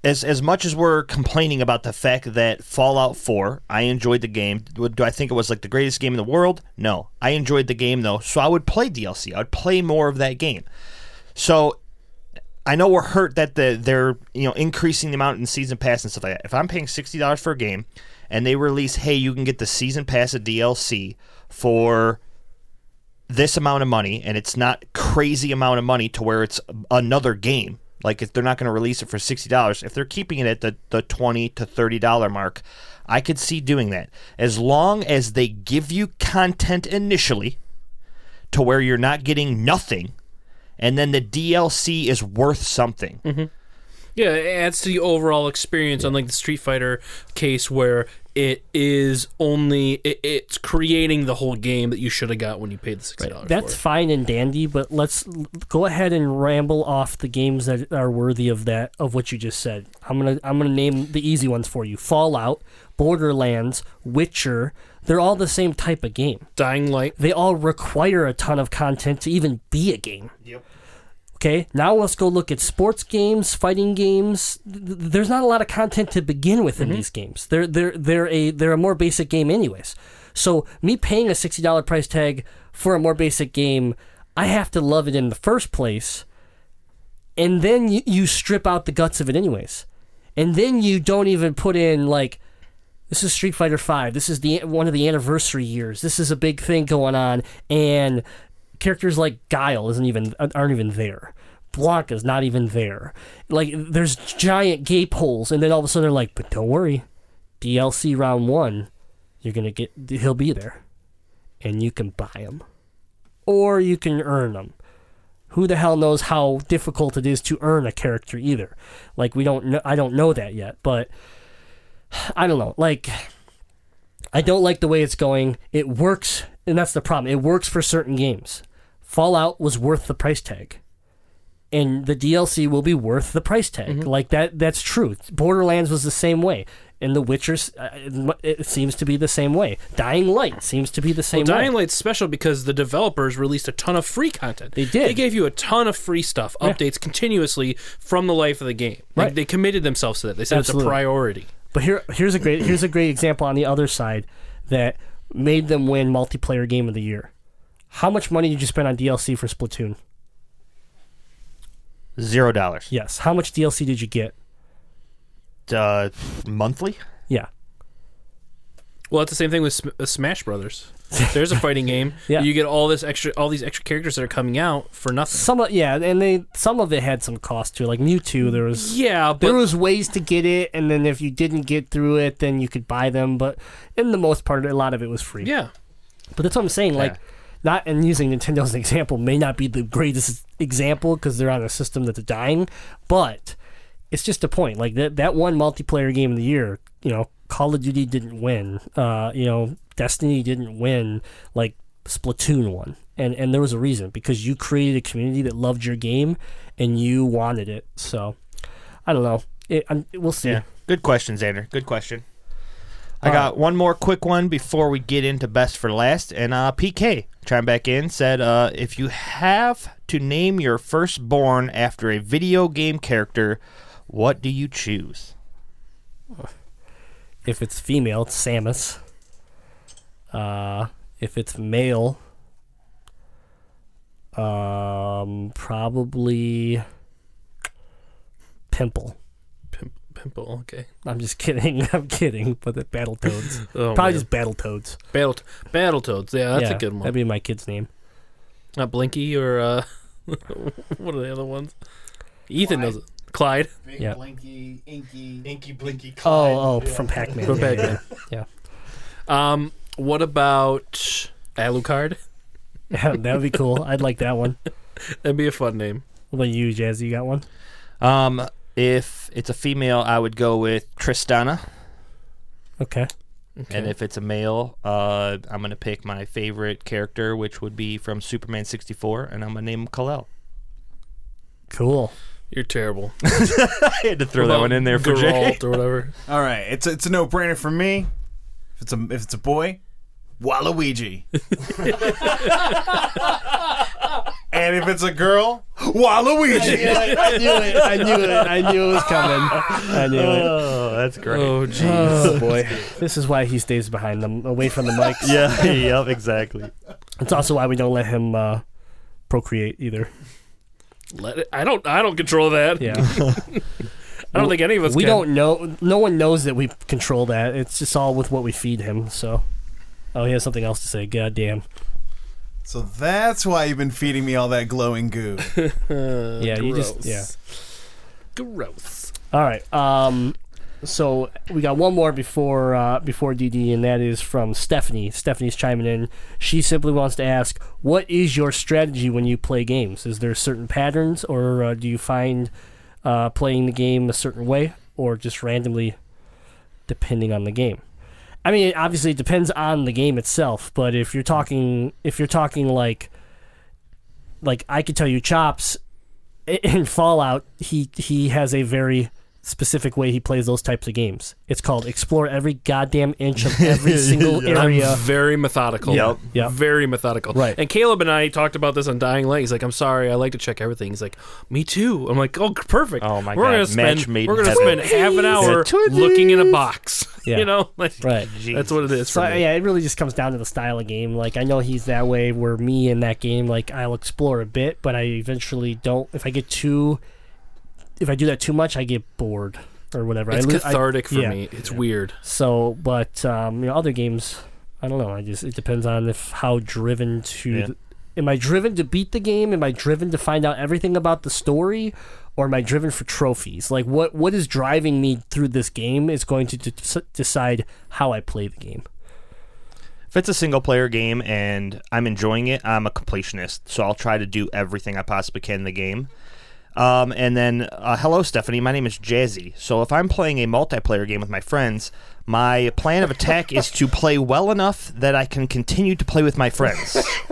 as as much as we're complaining about the fact that Fallout 4, I enjoyed the game. Do I think it was like the greatest game in the world? No. I enjoyed the game though, so I would play DLC. I would play more of that game. So I know we're hurt that the they're you know increasing the amount in season pass and stuff like that. If I'm paying sixty dollars for a game and they release, hey, you can get the season pass of DLC for this amount of money, and it's not crazy amount of money to where it's another game. Like if they're not going to release it for sixty dollars, if they're keeping it at the the twenty to thirty dollar mark, I could see doing that. As long as they give you content initially to where you're not getting nothing and then the DLC is worth something. Mm-hmm. Yeah, it adds to the overall experience, unlike the Street Fighter case where it is only it, it's creating the whole game that you should have got when you paid the sixty dollars. That's for fine and dandy, but let's l- go ahead and ramble off the games that are worthy of that of what you just said. I'm gonna I'm gonna name the easy ones for you: Fallout, Borderlands, Witcher. They're all the same type of game. Dying Light. They all require a ton of content to even be a game. Yep. Okay, now let's go look at sports games, fighting games. Th- th- There's not a lot of content to begin with in mm-hmm. these games. They're they're they're a they're a more basic game anyways. So me paying a sixty dollar price tag for a more basic game, I have to love it in the first place, and then you, you strip out the guts of it anyways, and then you don't even put in like this is Street Fighter Five. This is the one of the anniversary years. This is a big thing going on, and characters like Guile isn't even aren't even there. Blanka's not even there. Like there's giant gape holes, and then all of a sudden they're like, "But don't worry, DLC round one, you're gonna get he'll be there, and you can buy him, or you can earn them." Who the hell knows how difficult it is to earn a character either? Like we don't know. I don't know that yet, but I don't know. Like I don't like the way it's going. It works, and that's the problem. It works for certain games. Fallout was worth the price tag. And the DLC will be worth the price tag. Like that that's true. Borderlands was the same way. And The Witcher uh, it seems to be the same way. Dying Light seems to be the same Well, Dying way. Light's special because the developers released a ton of free content. They did. They gave you a ton of free stuff, updates continuously from the life of the game. Like, Right. They committed themselves to that. They said it's a priority. But here here's a great here's a great example on the other side that made them win multiplayer game of the year. How much money did you spend on DLC for Splatoon? Zero dollars. Yes. How much DLC did you get? Uh, monthly. Yeah. Well, it's the same thing with Sm- uh, Smash Brothers. There's a fighting game. Yeah. You get all this extra, all these extra characters that are coming out for nothing. Some of yeah, and they some of it had some cost to it. Like Mewtwo, there was Yeah, there was ways to get it, and then if you didn't get through it, then you could buy them. But in the most part, a lot of it was free. yeah, But that's what I'm saying. Like, Yeah. Not and using Nintendo as an example may not be the greatest example because they're on a system that's dying, but it's just a point. Like that that one multiplayer game of the year, you know, Call of Duty didn't win. Uh, you know, Destiny didn't win. Like Splatoon won. And, and there was a reason because you created a community that loved your game and you wanted it. So I don't know. It, we'll see. Yeah. Good question, Xander. Good question. I got one more quick one before we get into best for last. And uh, PK chimed back in said, uh, "If you have to name your firstborn after a video game character, what do you choose?" If it's female, it's Samus. Uh, if it's male, um, probably Pimple. Pim- Pimple. Okay. I'm just kidding. I'm kidding. But the Battletoads. Oh, probably man. just Battletoads. Battle battle toads. Yeah, that's yeah, a good one. That'd be my kid's name. Not Blinky or uh, what are the other ones? Ethan knows it. Clyde. Big Yeah. Blinky, Inky. Inky Blinky. Clyde. Oh, oh, from Pac-Man. From Yeah, Pac-Man. Yeah, Um, what about Alucard? yeah. that would be cool. I'd like that one. That'd be a fun name. What about you, Jazzy? You got one? Um, if it's a female, I would go with Tristana, Okay. and if it's a male, uh, I'm gonna pick my favorite character, which would be from Superman 64, and I'm gonna name him Kal-El. Cool. You're terrible. I had to throw that one in there for Jay. Geralt or whatever. All right, it's a, it's a no brainer for me. If it's a if it's a boy, Waluigi. and if it's a girl, Waluigi. I knew it. I knew it. I knew it was coming. I knew it. Oh, that's great. Oh, jeez. Oh boy, this is why he stays behind them, away from the mics. Yeah, yep, exactly. It's also why we don't let him uh, procreate either. Let it, I don't. I don't control that. Yeah, I don't think any of us. we can. don't know. No one knows that we control that. It's just all with what we feed him. So, oh, he has something else to say. God damn. So that's why you've been feeding me all that glowing goo. yeah, you just yeah. Gross. All right. Um, so we got one more before uh, before DD, and that is from Stephanie. Stephanie's chiming in. She simply wants to ask, "What is your strategy when you play games? Is there certain patterns, or uh, do you find uh, playing the game a certain way, or just randomly, depending on the game?" I mean, obviously, it depends on the game itself. But if you're talking, if you're talking like, like I could tell you, Chops in Fallout, he he has a very specific way he plays those types of games. It's called explore every goddamn inch of every single area. I'm very methodical. Yep. Yep. Very methodical. Right. And Caleb and I talked about this on Dying Light. He's like, I'm sorry, I like to check everything. He's like, me too. I'm like, oh, perfect. Oh, my we're God. Gonna spend, Match made we're going to heaven. spend half an hour looking in a box. Yeah. You know? Like, Right. That's what it is So yeah, it really just comes down to the style of game. Like I know he's that way. Where me in that game, like I'll explore a bit, but I eventually don't. If I get too, if I do that too much, I get bored or whatever. It's I, lo- I- cathartic for yeah. me. It's weird. So, but um, you know, other games, I don't know. I just it depends on if how driven to. Yeah. The, am I driven to beat the game? Am I driven to find out everything about the story, or am I driven for trophies? Like what what is driving me through this game is going to de- decide how I play the game. If it's a single player game and I'm enjoying it, I'm a completionist. So I'll try to do everything I possibly can in the game. Um, and then, uh, hello, Stephanie. My name is Jazzy. So if I'm playing a multiplayer game with my friends, my plan of attack is to play well enough that I can continue to play with my friends.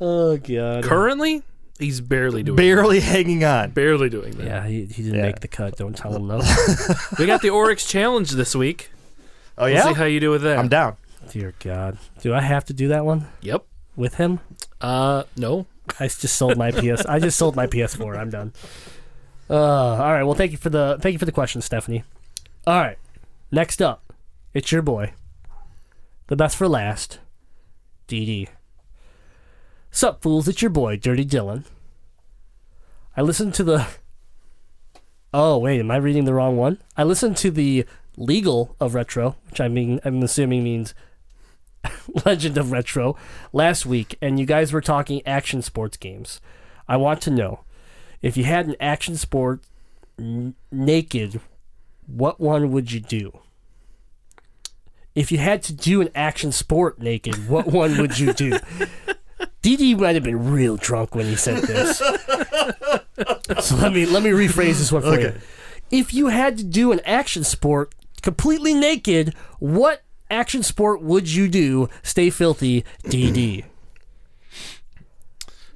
Oh god. Currently, he's barely doing Barely hanging on. barely doing that. Yeah, he, he didn't Yeah. make the cut. Don't tell him no. We got the Oryx challenge this week. Oh, We'll yeah? see how you do with that. I'm down. Dear God, do I have to do that one Yep. with him? Uh, no. I just sold my PS. I just sold my PS4. I'm done. Uh, all right. Well, thank you for the thank you for the question, Stephanie. All right. Next up, it's your boy, the best for last, DD. Sup, fools? It's your boy, Dirty Dylan. I listened to the. Oh wait, am I reading the wrong one? I listened to the legal of retro, which I mean I'm assuming means Legend of Retro last week, and you guys were talking action sports games. I want to know if you had an action sport n- naked, what one would you do? If you had to do an action sport naked, what one would you do? DD might have been real drunk when he said this. so let me let me rephrase this one for you. If you had to do an action sport completely naked, what action sport would you do? Stay filthy, DD.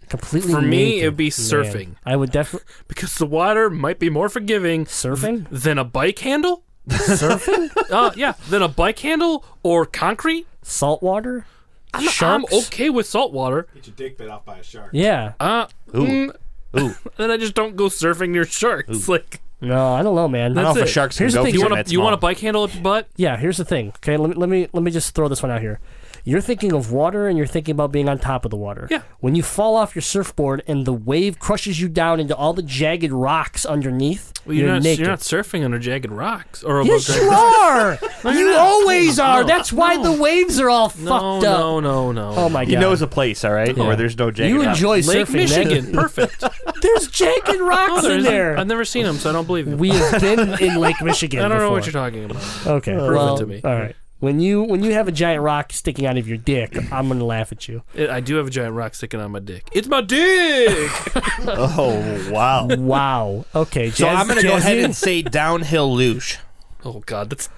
Completely For me, naked. it'd be Man, surfing. I would definitely Because the water might be more forgiving surfing. than a bike handle. surfing, Uh, yeah, than a bike handle or concrete. saltwater, I'm, I'm sharks. okay with salt water. Get your dick bit off by a shark. Yeah, Uh, Ooh. mm, Ooh. then I just don't go surfing near sharks. Like, no, I don't know, man. I don't know if a shark's Here's the going to thing, go you for want that to you want a small. bike handle up your butt? Yeah, here's the thing. Okay, let me let me let me just throw this one out here. You're thinking of water and you're thinking about being on top of the water. Yeah. When you fall off your surfboard and the wave crushes you down into all the jagged rocks underneath, Well, you're, you're not naked. you're not surfing under jagged rocks or above yes, jagged you rocks. are. you not. always are. No. That's why No. the waves are all No, fucked up. no, no, no. Oh my god. He knows a place, all right, Yeah. where there's no jagged You enjoy Lake surfing, man. Michigan, perfect. There's jagged No, oh, rocks in there. I've never seen them, so I don't believe you. we have been in Lake Michigan. I don't know what you're talking about. Okay, Prove it to me. All right. When you when you have a giant rock sticking out of your dick, I'm gonna laugh at you. It, I do have a giant rock sticking on my dick. It's my dick. Oh, wow. Wow. Okay. so Jazz- I'm going to go ahead and say downhill luge. oh God, that's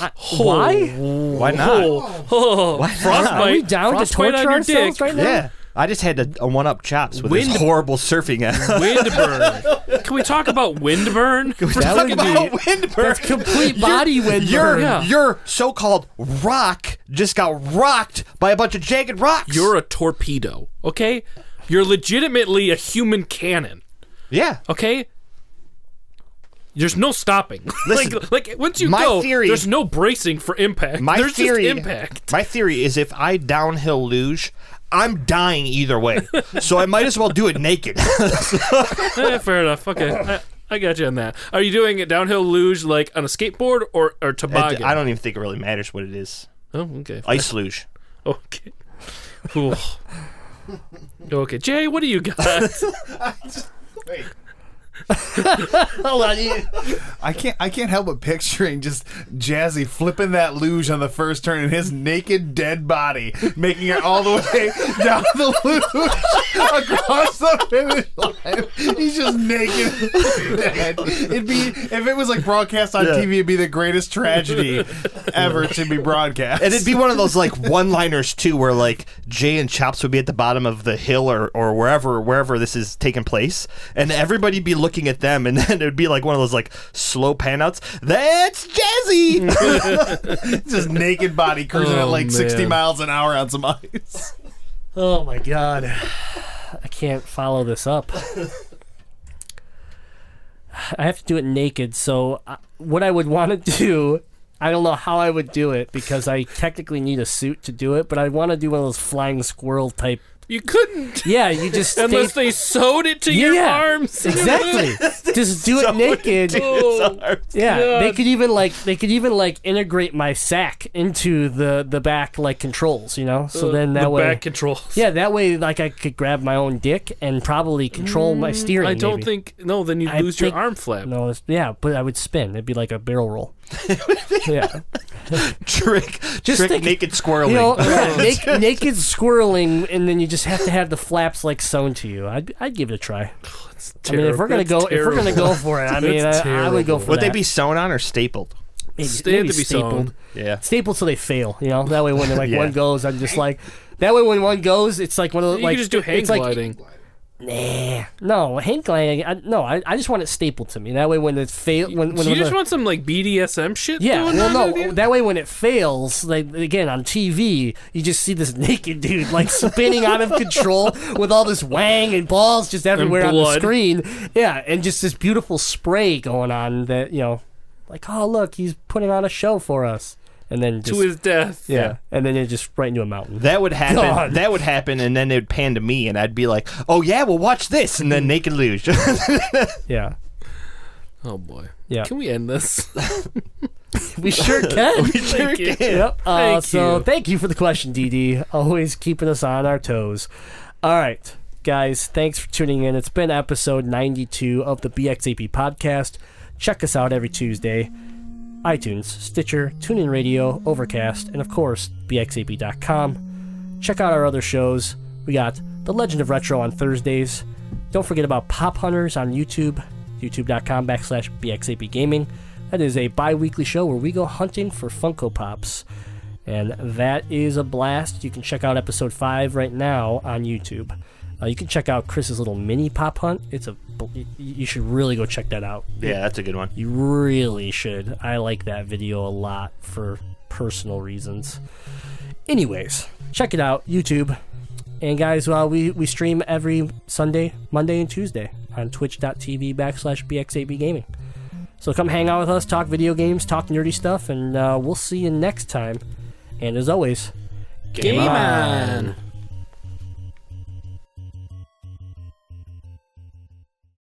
I- why? Oh, why not? oh, oh, Why not? frostbite. Are we down to frostbite torture on your ourselves dick. right now? Yeah. I just had to uh, one up chops with Wind- this horrible surfing. App. Windburn. Can we talk about windburn? That Talk would about be windburn. that's complete body. Your burn. Yeah. your so-called rock just got rocked by a bunch of jagged rocks. You're a torpedo, okay? You're legitimately a human cannon, yeah. okay? There's no stopping. Listen, like, like once you my go, theory- there's no bracing for impact. My there's theory, just impact. my theory is if I downhill luge, I'm dying either way. so I might as well do it naked. Eh, fair enough. Okay, I, I got you on that. Are you doing a downhill luge like on a skateboard or or toboggan? I don't even think it really matters what it is. Oh, okay. Ice luge. Okay. Cool. okay, Jay, what do you got? Hold on. you- I can't. I can't help but picturing just Jazzy flipping that luge on the first turn and his naked dead body making it all the way down the luge across the finish line. He's just naked. dead. It'd be if it was like broadcast on TV, it'd be the greatest tragedy ever to be broadcast. And it'd be one of those like one-liners too, where like Jay and Chops would be at the bottom of the hill or, or wherever wherever this is taking place, and everybody'd be looking at them, and then it'd be like one of those like slow panouts. That's Jazzy. just naked body cruising at Oh, like 60 miles an hour on some ice. Oh my god. I can't follow this up. I have to do it naked, so I, what I would want to do, I don't know how I would do it because I technically need a suit to do it, but I want to do one of those flying squirrel type. You couldn't Yeah, you just unless stay- they sewed it to your Yeah, arms. Exactly. just do it naked. Oh, Yeah, they could even like they could even like integrate my sack into the the back like controls, you know. So then that the way, back controls. yeah, that way like I could grab my own dick and probably control my steering. Mm, I don't maybe. think no. Then you I lose your arm flap. No, it's, yeah, but I would spin. It'd be like a barrel roll. yeah, trick, Just trick think- naked squirreling. you know, yeah, naked, naked squirreling, and then you just have to have the flaps like sewn to you. I'd I'd give it a try. I mean, if we're gonna Terrible. go, if we're gonna go for it, I mean, That's I, I would go terrible. for Would that. they be sewn on or stapled? maybe, They have maybe to be stapled. sewn. Yeah. stapled so they fail. You know, that way when like Yeah. one goes, I'm just like, that way when one goes, it's like one of the You like can just do hang it's like, gliding. Nah, no, hang gliding. I, no, I, I just want it stapled to me. That way when it fails, when when Do you the- just want some like BDSM shit? yeah, well, no. That way, when it fails, like again on TV, you just see this naked dude like spinning out of control with all this wang and balls just everywhere on the screen. Yeah, and just this beautiful spray going on that you know, like oh look, he's putting on a show for us, and then just to his death. yeah, and then it just right into a mountain. That would happen. God. That would happen, and then it would pan to me, and I'd be like, "Oh yeah, well watch this," and then naked luge. Yeah, Oh boy. Yeah. Can we end this? we sure can. We sure thank you. Yep. Uh, Thank so you. thank you for the question, DD. Always keeping us on our toes. All right, guys. Thanks for tuning in. It's been episode 92 of the BX8B podcast. Check us out every Tuesday. iTunes, Stitcher, TuneIn Radio, Overcast, and of course, BX8B.com. Check out our other shows. We got The Legend of Retro on Thursdays. Don't forget about Pop Hunters on YouTube, youtube.com backslash BX8B Gaming. That is a bi weekly show where we go hunting for Funko Pops. And that is a blast. You can check out episode 5 right now on YouTube. Uh, you can check out Chris's little mini pop hunt. It's a you should really go check that out. yeah, that's a good one. You really should. I like that video a lot for personal reasons. Anyways, check it out, YouTube. And guys, well, we, we stream every Sunday, Monday, and Tuesday on twitch.tv backslash BX8B Gaming. So come hang out with us, talk video games, talk nerdy stuff, and uh, we'll see you next time. And as always, Game on.